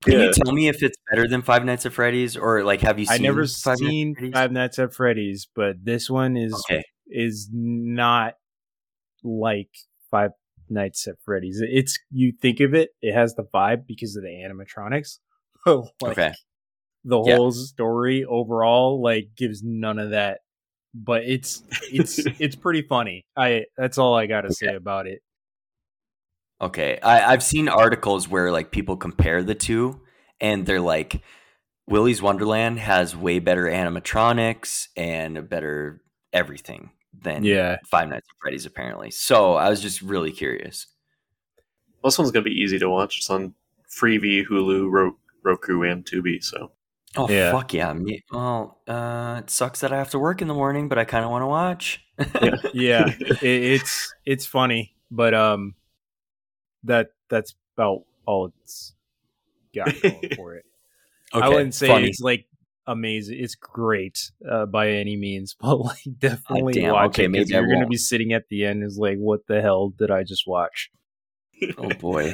Can Yeah. you tell me if it's better than Five Nights at Freddy's, or like have you I seen? never Five seen Freddy's? Five Nights at Freddy's, but this one is Okay. is not like Five Nights at Freddy's. It's you think of it, it has the vibe because of the animatronics. Like Okay. the Yeah. whole story overall like gives none of that. But it's it's it's pretty funny. I that's all I got to say about it. Okay. I, I've seen articles where like people compare the two and they're like Willy's Wonderland has way better animatronics and better everything than Yeah. Five Nights at Freddy's apparently. So I was just really curious. This one's gonna be easy to watch. It's on Freevee, Hulu, Ro- Roku, and Tubi. So Oh Yeah. fuck yeah. Me well, uh it sucks that I have to work in the morning, but I kinda wanna watch. Yeah. it, it's it's funny, but um that that's about all it's got going for it. I wouldn't say funny. it's like amazing. It's great uh, by any means, but like definitely damn, watch okay, it. 'cause maybe you're gonna be sitting at the end is like, what the hell did I just watch? Oh boy.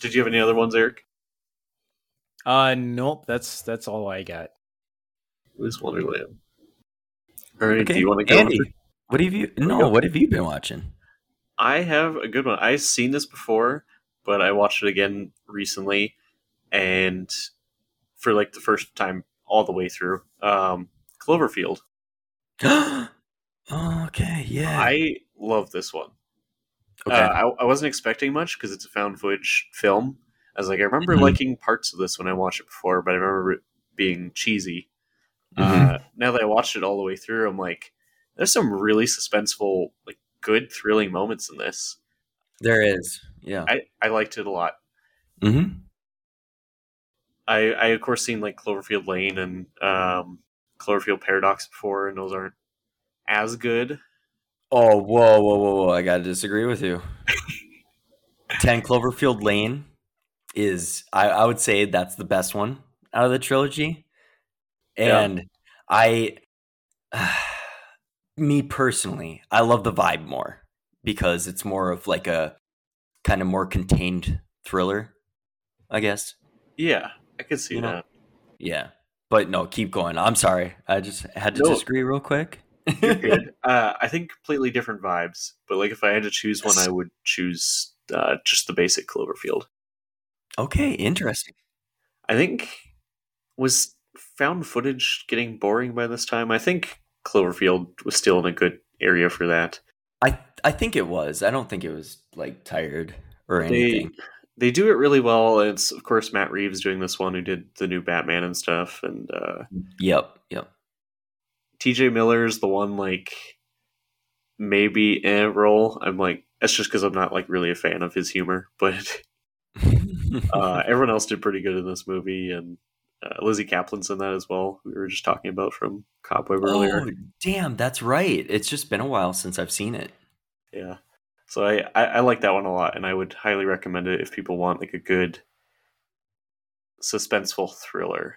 Did you have any other ones, Eric? Uh, nope. That's that's all I got. This Wonderland. All right. Okay, Do you want to go? Andy, what have you? No, what have you been watching? I have a good one. I've seen this before, but I watched it again recently, and for like the first time all the way through. Um, Cloverfield. okay, yeah. I love this one. okay. Uh, I, I wasn't expecting much because it's a found footage film. I was like, I remember Mhm. liking parts of this when I watched it before, but I remember it being cheesy. Mhm. Uh, now that I watched it all the way through, I'm like, there's some really suspenseful, like good, thrilling moments in this. there is. Yeah. I, I liked it a lot. Mm-hmm. I, I of course seen like Cloverfield Lane and um, Cloverfield Paradox before, and those aren't as good. Oh, whoa, whoa, whoa, whoa! I gotta disagree with you. Ten Cloverfield Lane is, I, I would say, that's the best one out of the trilogy, Yeah. and I, me personally, I love the vibe more because it's more of like a kind of more contained thriller, I guess. Yeah, I could see You know, that. Yeah, but no, keep going. I'm sorry, I just had to No. disagree real quick. You're good. uh, I think completely different vibes, but like if I had to choose one, I would choose uh, just the basic Cloverfield. okay, interesting. I think was found footage getting boring by this time. I think Cloverfield was still in a good area for that. I I think it was. I don't think it was like tired or They anything. They do it really well. It's of course Matt Reeves doing this one who did the new Batman and stuff, and uh, Yep, yep. T.J. Miller's the one like maybe a role. I'm like that's just because I'm not like really a fan of his humor, but uh, everyone else did pretty good in this movie, and uh, Lizzy Caplan's in that as well. We were just talking about from Cobweb earlier. oh, damn, that's right. It's just been a while since I've seen it. Yeah, so I, I I like that one a lot, and I would highly recommend it if people want like a good suspenseful thriller.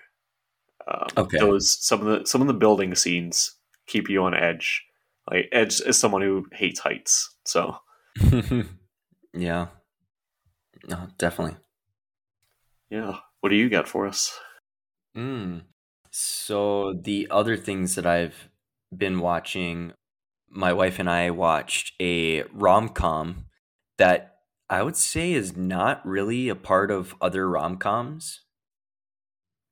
Um, Okay. those some of the some of the building scenes keep you on edge. Like edge is someone who hates heights, so yeah. No, definitely. yeah. What do you got for us? Mm. So the other things that I've been watching, my wife and I watched a rom com that I would say is not really a part of other rom coms,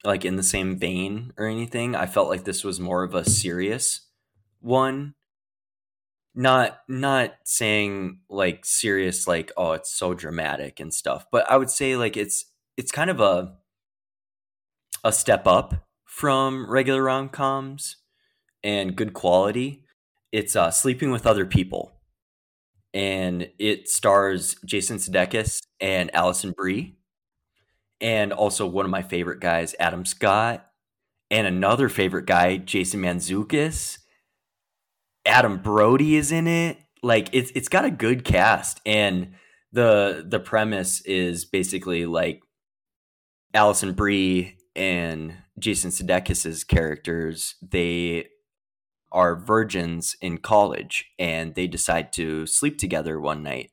like in the same vein or anything. I felt like this was more of a serious one. Not not saying like serious like oh it's so dramatic and stuff, but I would say like it's it's kind of a a step up from regular rom coms and good quality. It's uh, Sleeping with Other People, and it stars Jason Sudeikis and Alison Brie, and also one of my favorite guys, Adam Scott, and another favorite guy, Jason Mantzoukas. Adam Brody is in it. Like it's it's got a good cast, and the the premise is basically like Alison Brie and Jason Sudeikis' characters, they are virgins in college and they decide to sleep together one night.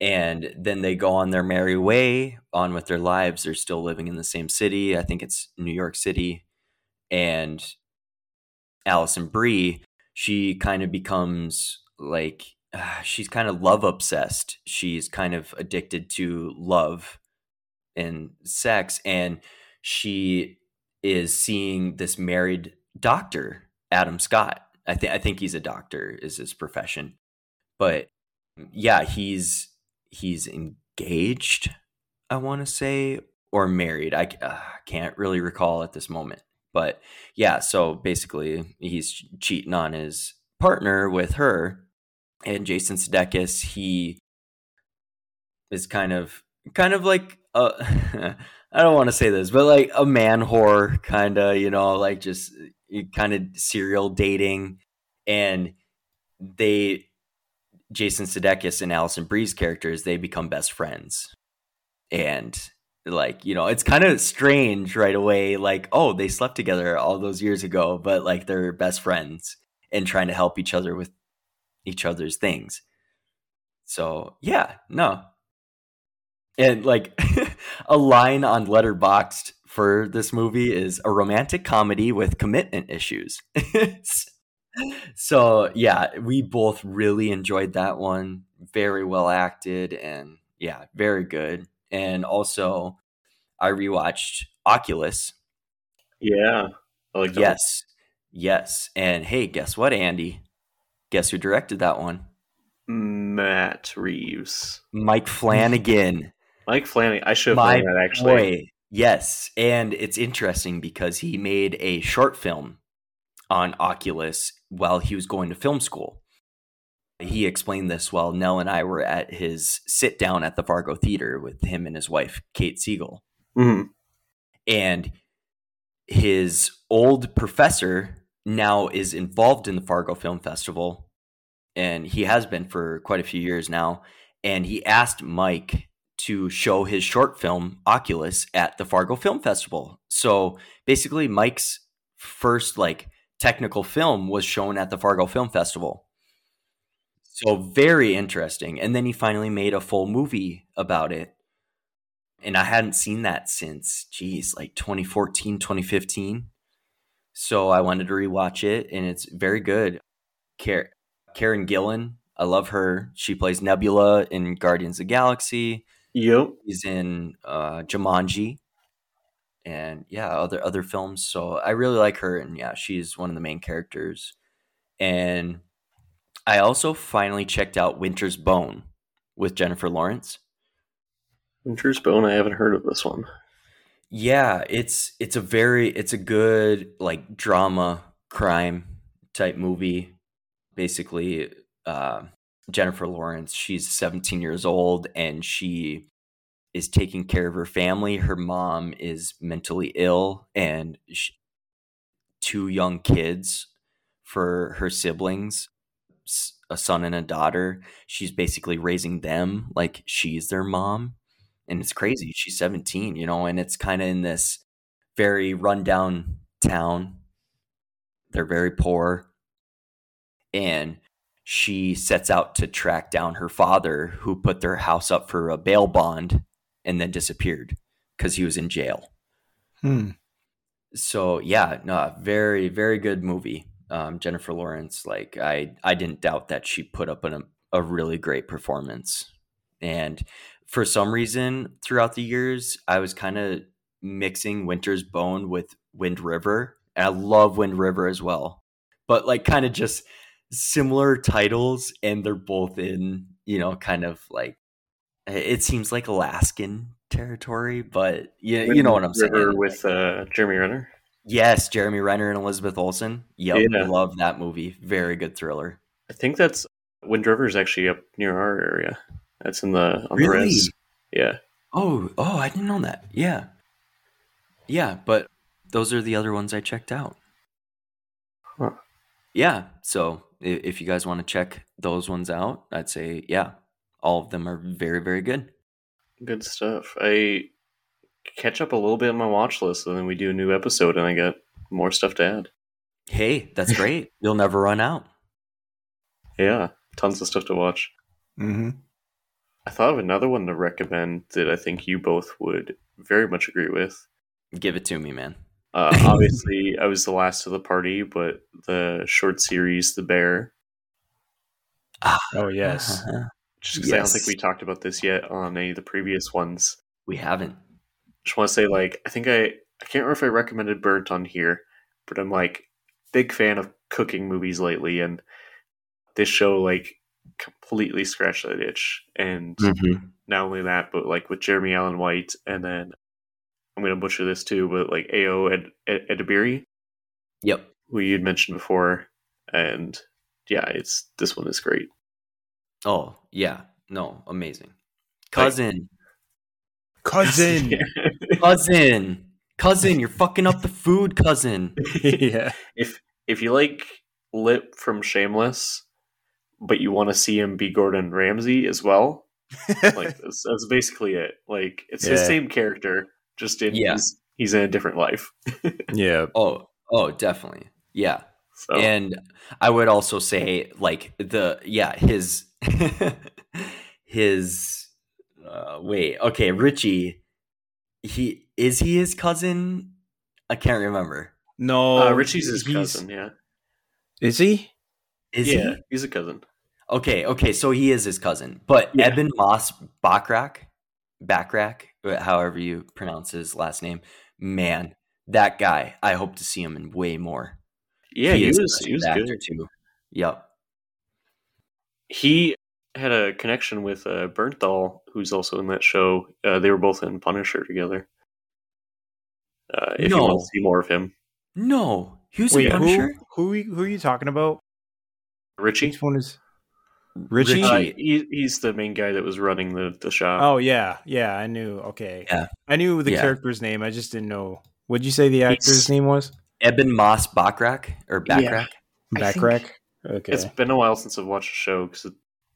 And then they go on their merry way on with their lives. They're still living in the same city. I think it's New York City. And Alison Brie, she kind of becomes like, uh, she's kind of love obsessed. She's kind of addicted to love and sex. And she is seeing this married doctor, Adam Scott. I think I think he's a doctor is his profession. But yeah, he's he's engaged, I want to say, or married. I uh, can't really recall at this moment. But yeah, so basically he's cheating on his partner with her and Jason Sudeikis, he is kind of kind of like a I don't want to say this, but like a man whore kind of, you know, like just Eh, kind of serial dating and they Jason Sudeikis and Alison Brie's characters, they become best friends. And like, you know, it's kind of strange right away like, oh, they slept together all those years ago, but like they're best friends and trying to help each other with each other's things. So yeah, no. And like a line on Letterboxd for this movie is a romantic comedy with commitment issues. so yeah, we both really enjoyed that one. Very well acted and yeah, very good. And also I rewatched Oculus. Yeah. I like yes. Yes. And hey, guess what, Andy? Guess who directed that one? one. Matt Reeves. Mike Flanagan. Mike Flanagan. I should have known that actually. boy. Yes. And it's interesting because he made a short film on Oculus while he was going to film school. He explained this while Nell and I were at his sit down at the Fargo Theater with him and his wife, Kate Siegel. Mhm. and his old professor now is involved in the Fargo Film Festival and he has been for quite a few years now and he asked Mike to show his short film Oculus at the Fargo Film Festival. So basically Mike's first like technical film was shown at the Fargo Film Festival. So very interesting and then he finally made a full movie about it and I hadn't seen that since, geez, like 2014, 2015. So I wanted to rewatch it, and it's very good. Karen Gillan, I love her. She plays Nebula in Guardians of Galaxy. Yep. She's in uh, Jumanji, and yeah, other other films. So I really like her, and yeah, she's one of the main characters. And I also finally checked out Winter's Bone with Jennifer Lawrence. Winter's Bone. I haven't heard of this one. Yeah, it's it's a very it's a good like drama crime type movie. Basically, uh, Jennifer Lawrence, she's 17 years old and she is taking care of her family. Her mom is mentally ill and sh two young kids for her siblings, a son and a daughter. She's basically raising them like she's their mom and it's crazy. She's 17, you know, and it's kind of in this very rundown town. They're very poor. And she sets out to track down her father, who put their house up for a bail bond and then disappeared because he was in jail. Hmm. So, yeah, no, very, very good movie. Um, Jennifer Lawrence, like, I, I didn't doubt that she put up an, a really great performance. And for some reason throughout the years, I was kind of mixing Winter's Bone with Wind River. And I love Wind River as well. But like kind of just similar titles and they're both in, you know, kind of like it seems like Alaskan territory, but yeah, you know what I'm River saying. with uh, Jeremy Renner. Yes, Jeremy Renner and Elizabeth Olsen. Yep, Yeah. love that movie. Very good thriller. I think that's Wind River is actually up near our area. That's in the on Really? the res. Yeah. Oh, oh, I didn't know that. Yeah. Yeah, but those are the other ones I checked out. Huh. Yeah, so i- if you guys want to check those ones out, I'd say yeah, all of them are very very good. Good stuff. I catch up a little bit on my watch list, and then we do a new episode, and I got more stuff to add. Hey, that's great. You'll never run out. Yeah, tons of stuff to watch. Mm-hmm. I thought of another one to recommend that I think you both would very much agree with. Give it to me, man. Uh, obviously, I was the last of the party, but the short series, The Bear, Oh yes. Uh-huh. just because I don't think we talked about this yet on any of the previous ones. We haven't. Just want to say, like, I think I I can't remember if I recommended Burnt on here, but I'm like big fan of cooking movies lately, and this show like completely scratched that itch. And Mm-hmm. not only that, but like with Jeremy Allen White, and then I'm gonna butcher this too, but like Ao Ed, Ed, Edebiri, Yep. who you'd mentioned before, and yeah, it's this one is great. Oh yeah. No, amazing. Cousin, Cousin. cousin, cousin. You're fucking up the food, cousin. yeah. if if you like Lip from Shameless, but you want to see him be Gordon Ramsay as well, like that's, that's basically it. Like it's his same character, just in Yeah. he's, he's in a different life. yeah. Oh, oh, definitely. Yeah. So And I would also say, like the yeah, his his uh, wait, okay, Richie. He is he his cousin? I can't remember. No, Uh, Richie's his cousin. Yeah. Is he? Is yeah, he? he's a cousin. Okay, okay, so he is his cousin. But Yeah. Ebon Moss Bachrach, Bachrach, however you pronounce his last name, man, that guy. I hope to see him in way more. Yeah, he, is a was he was good good. too. Yep. He had a connection with uh, Bernthal, who's also in that show. Uh, they were both in Punisher together. Uh, if you want to see more of him, No, he was Wait, in who, Punisher. who who are you talking about? Richie. Which one is Richie? Uh, he, he's the main guy that was running the the shop. Oh yeah, yeah, I knew. Okay, Yeah. I knew the Yeah. character's name. I just didn't know. What'd you say the actor's He's- name was? Ebon Moss Bachrach or Yeah. Bachrach. I think- Bachrach. Okay. It's been a while since I've watched the show because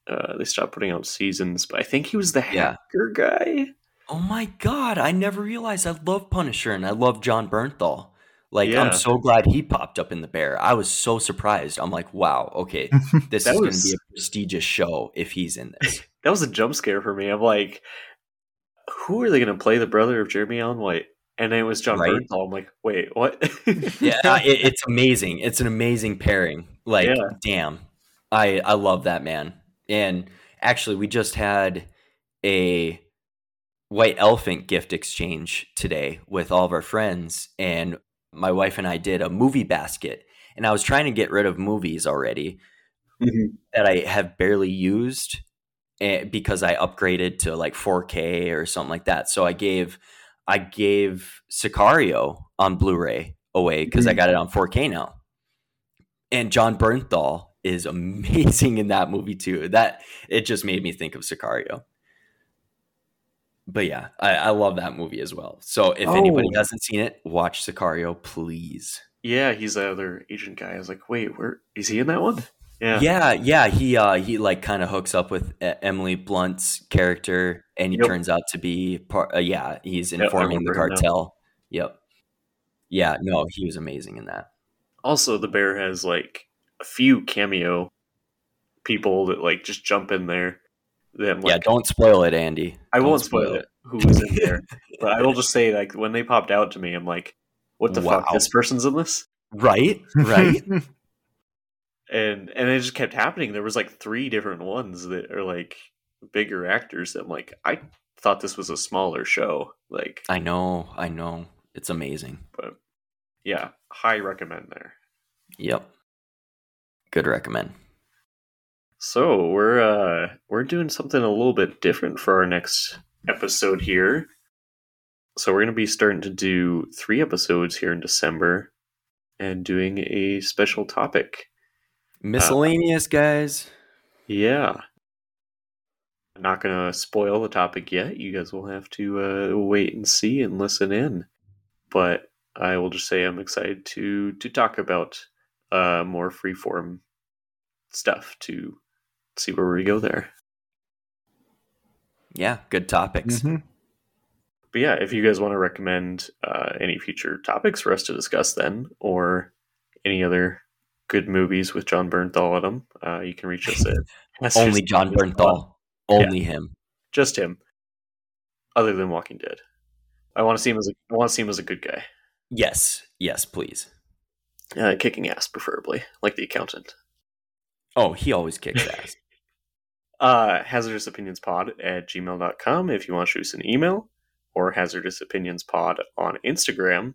uh, they stopped putting out seasons. But I think he was the Yeah. hacker guy. Oh my god, I never realized I love Punisher and I love Jon Bernthal. Like Yeah. I'm so glad he popped up in the bear. I was so surprised. I'm like, wow, okay, this is going to be a prestigious show if he's in this. That was a jump scare for me. I'm like, who are they going to play the brother of Jeremy Allen White? And then it was Jon Right. Bernthal. I'm like, wait, what? yeah, it, it's amazing. It's an amazing pairing. Like, Yeah. damn, I I love that man. And actually, we just had a white elephant gift exchange today with all of our friends, and my wife and I did a movie basket. And I was trying to get rid of movies already Mhm. that I have barely used eh, because I upgraded to like 4K or something like that. So I gave I gave Sicario on Blu-ray away because I got it on 4K now. And Jon Bernthal is amazing in that movie too. That it just made me think of Sicario. But yeah, I, I love that movie as well. So if anybody Oh. hasn't seen it, watch Sicario, please. yeah, he's the other agent guy. I was like, wait, where is he in that one? Yeah. Yeah, yeah, he uh he like kind of hooks up with Emily Blunt's character and he Yep. turns out to be part uh, yeah, he's Yep, informing the remember him now. cartel. Yep. Yeah, no, he was amazing in that. Also, the bear has like a few cameo people that like just jump in there. Then yeah, don't spoil it, Andy. I Don't won't spoil it who was in there, but I will just say like when they popped out to me, I'm like, what the fuck? This person's in this, Right? Right? and and it just kept happening. There was like three different ones that are like bigger actors. That I'm like, I thought this was a smaller show. Like, I know, I know. It's amazing. but yeah, high recommend there. Yep. Good recommend. So we're uh we're doing something a little bit different for our next episode here. So we're gonna be starting to do three episodes here in December and doing a special topic. Miscellaneous guys. Yeah. I'm not gonna spoil the topic yet. You guys will have to uh, wait and see and listen in. But I will just say I'm excited to to talk about uh more freeform stuff to see where we go there. Yeah, good topics. Mhm. But yeah, if you guys want to recommend uh, any future topics for us to discuss, then or any other good movies with Jon Bernthal in them, uh, you can reach us at Only Jon Bernthal. Only him. just him. Other than Walking Dead, I want to see him as a, I want to see him as a good guy, Yes. Yes, please. uh, kicking ass, preferably like the accountant. Oh, he always kicks ass. Uh, hazardous opinions pod at gmail.com if you want to shoot us an email or hazardous opinions pod on Instagram.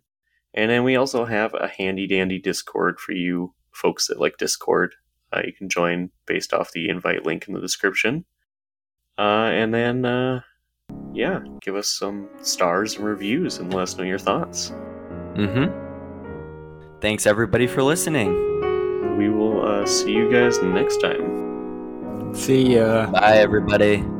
And then we also have a handy dandy Discord for you folks that like Discord. Uh, you can join based off the invite link in the description. Uh, and then, uh, yeah, give us some stars and reviews and let us know your thoughts. Mm-hmm. Thanks everybody for listening. We will uh, see you guys next time. See ya. Bye everybody.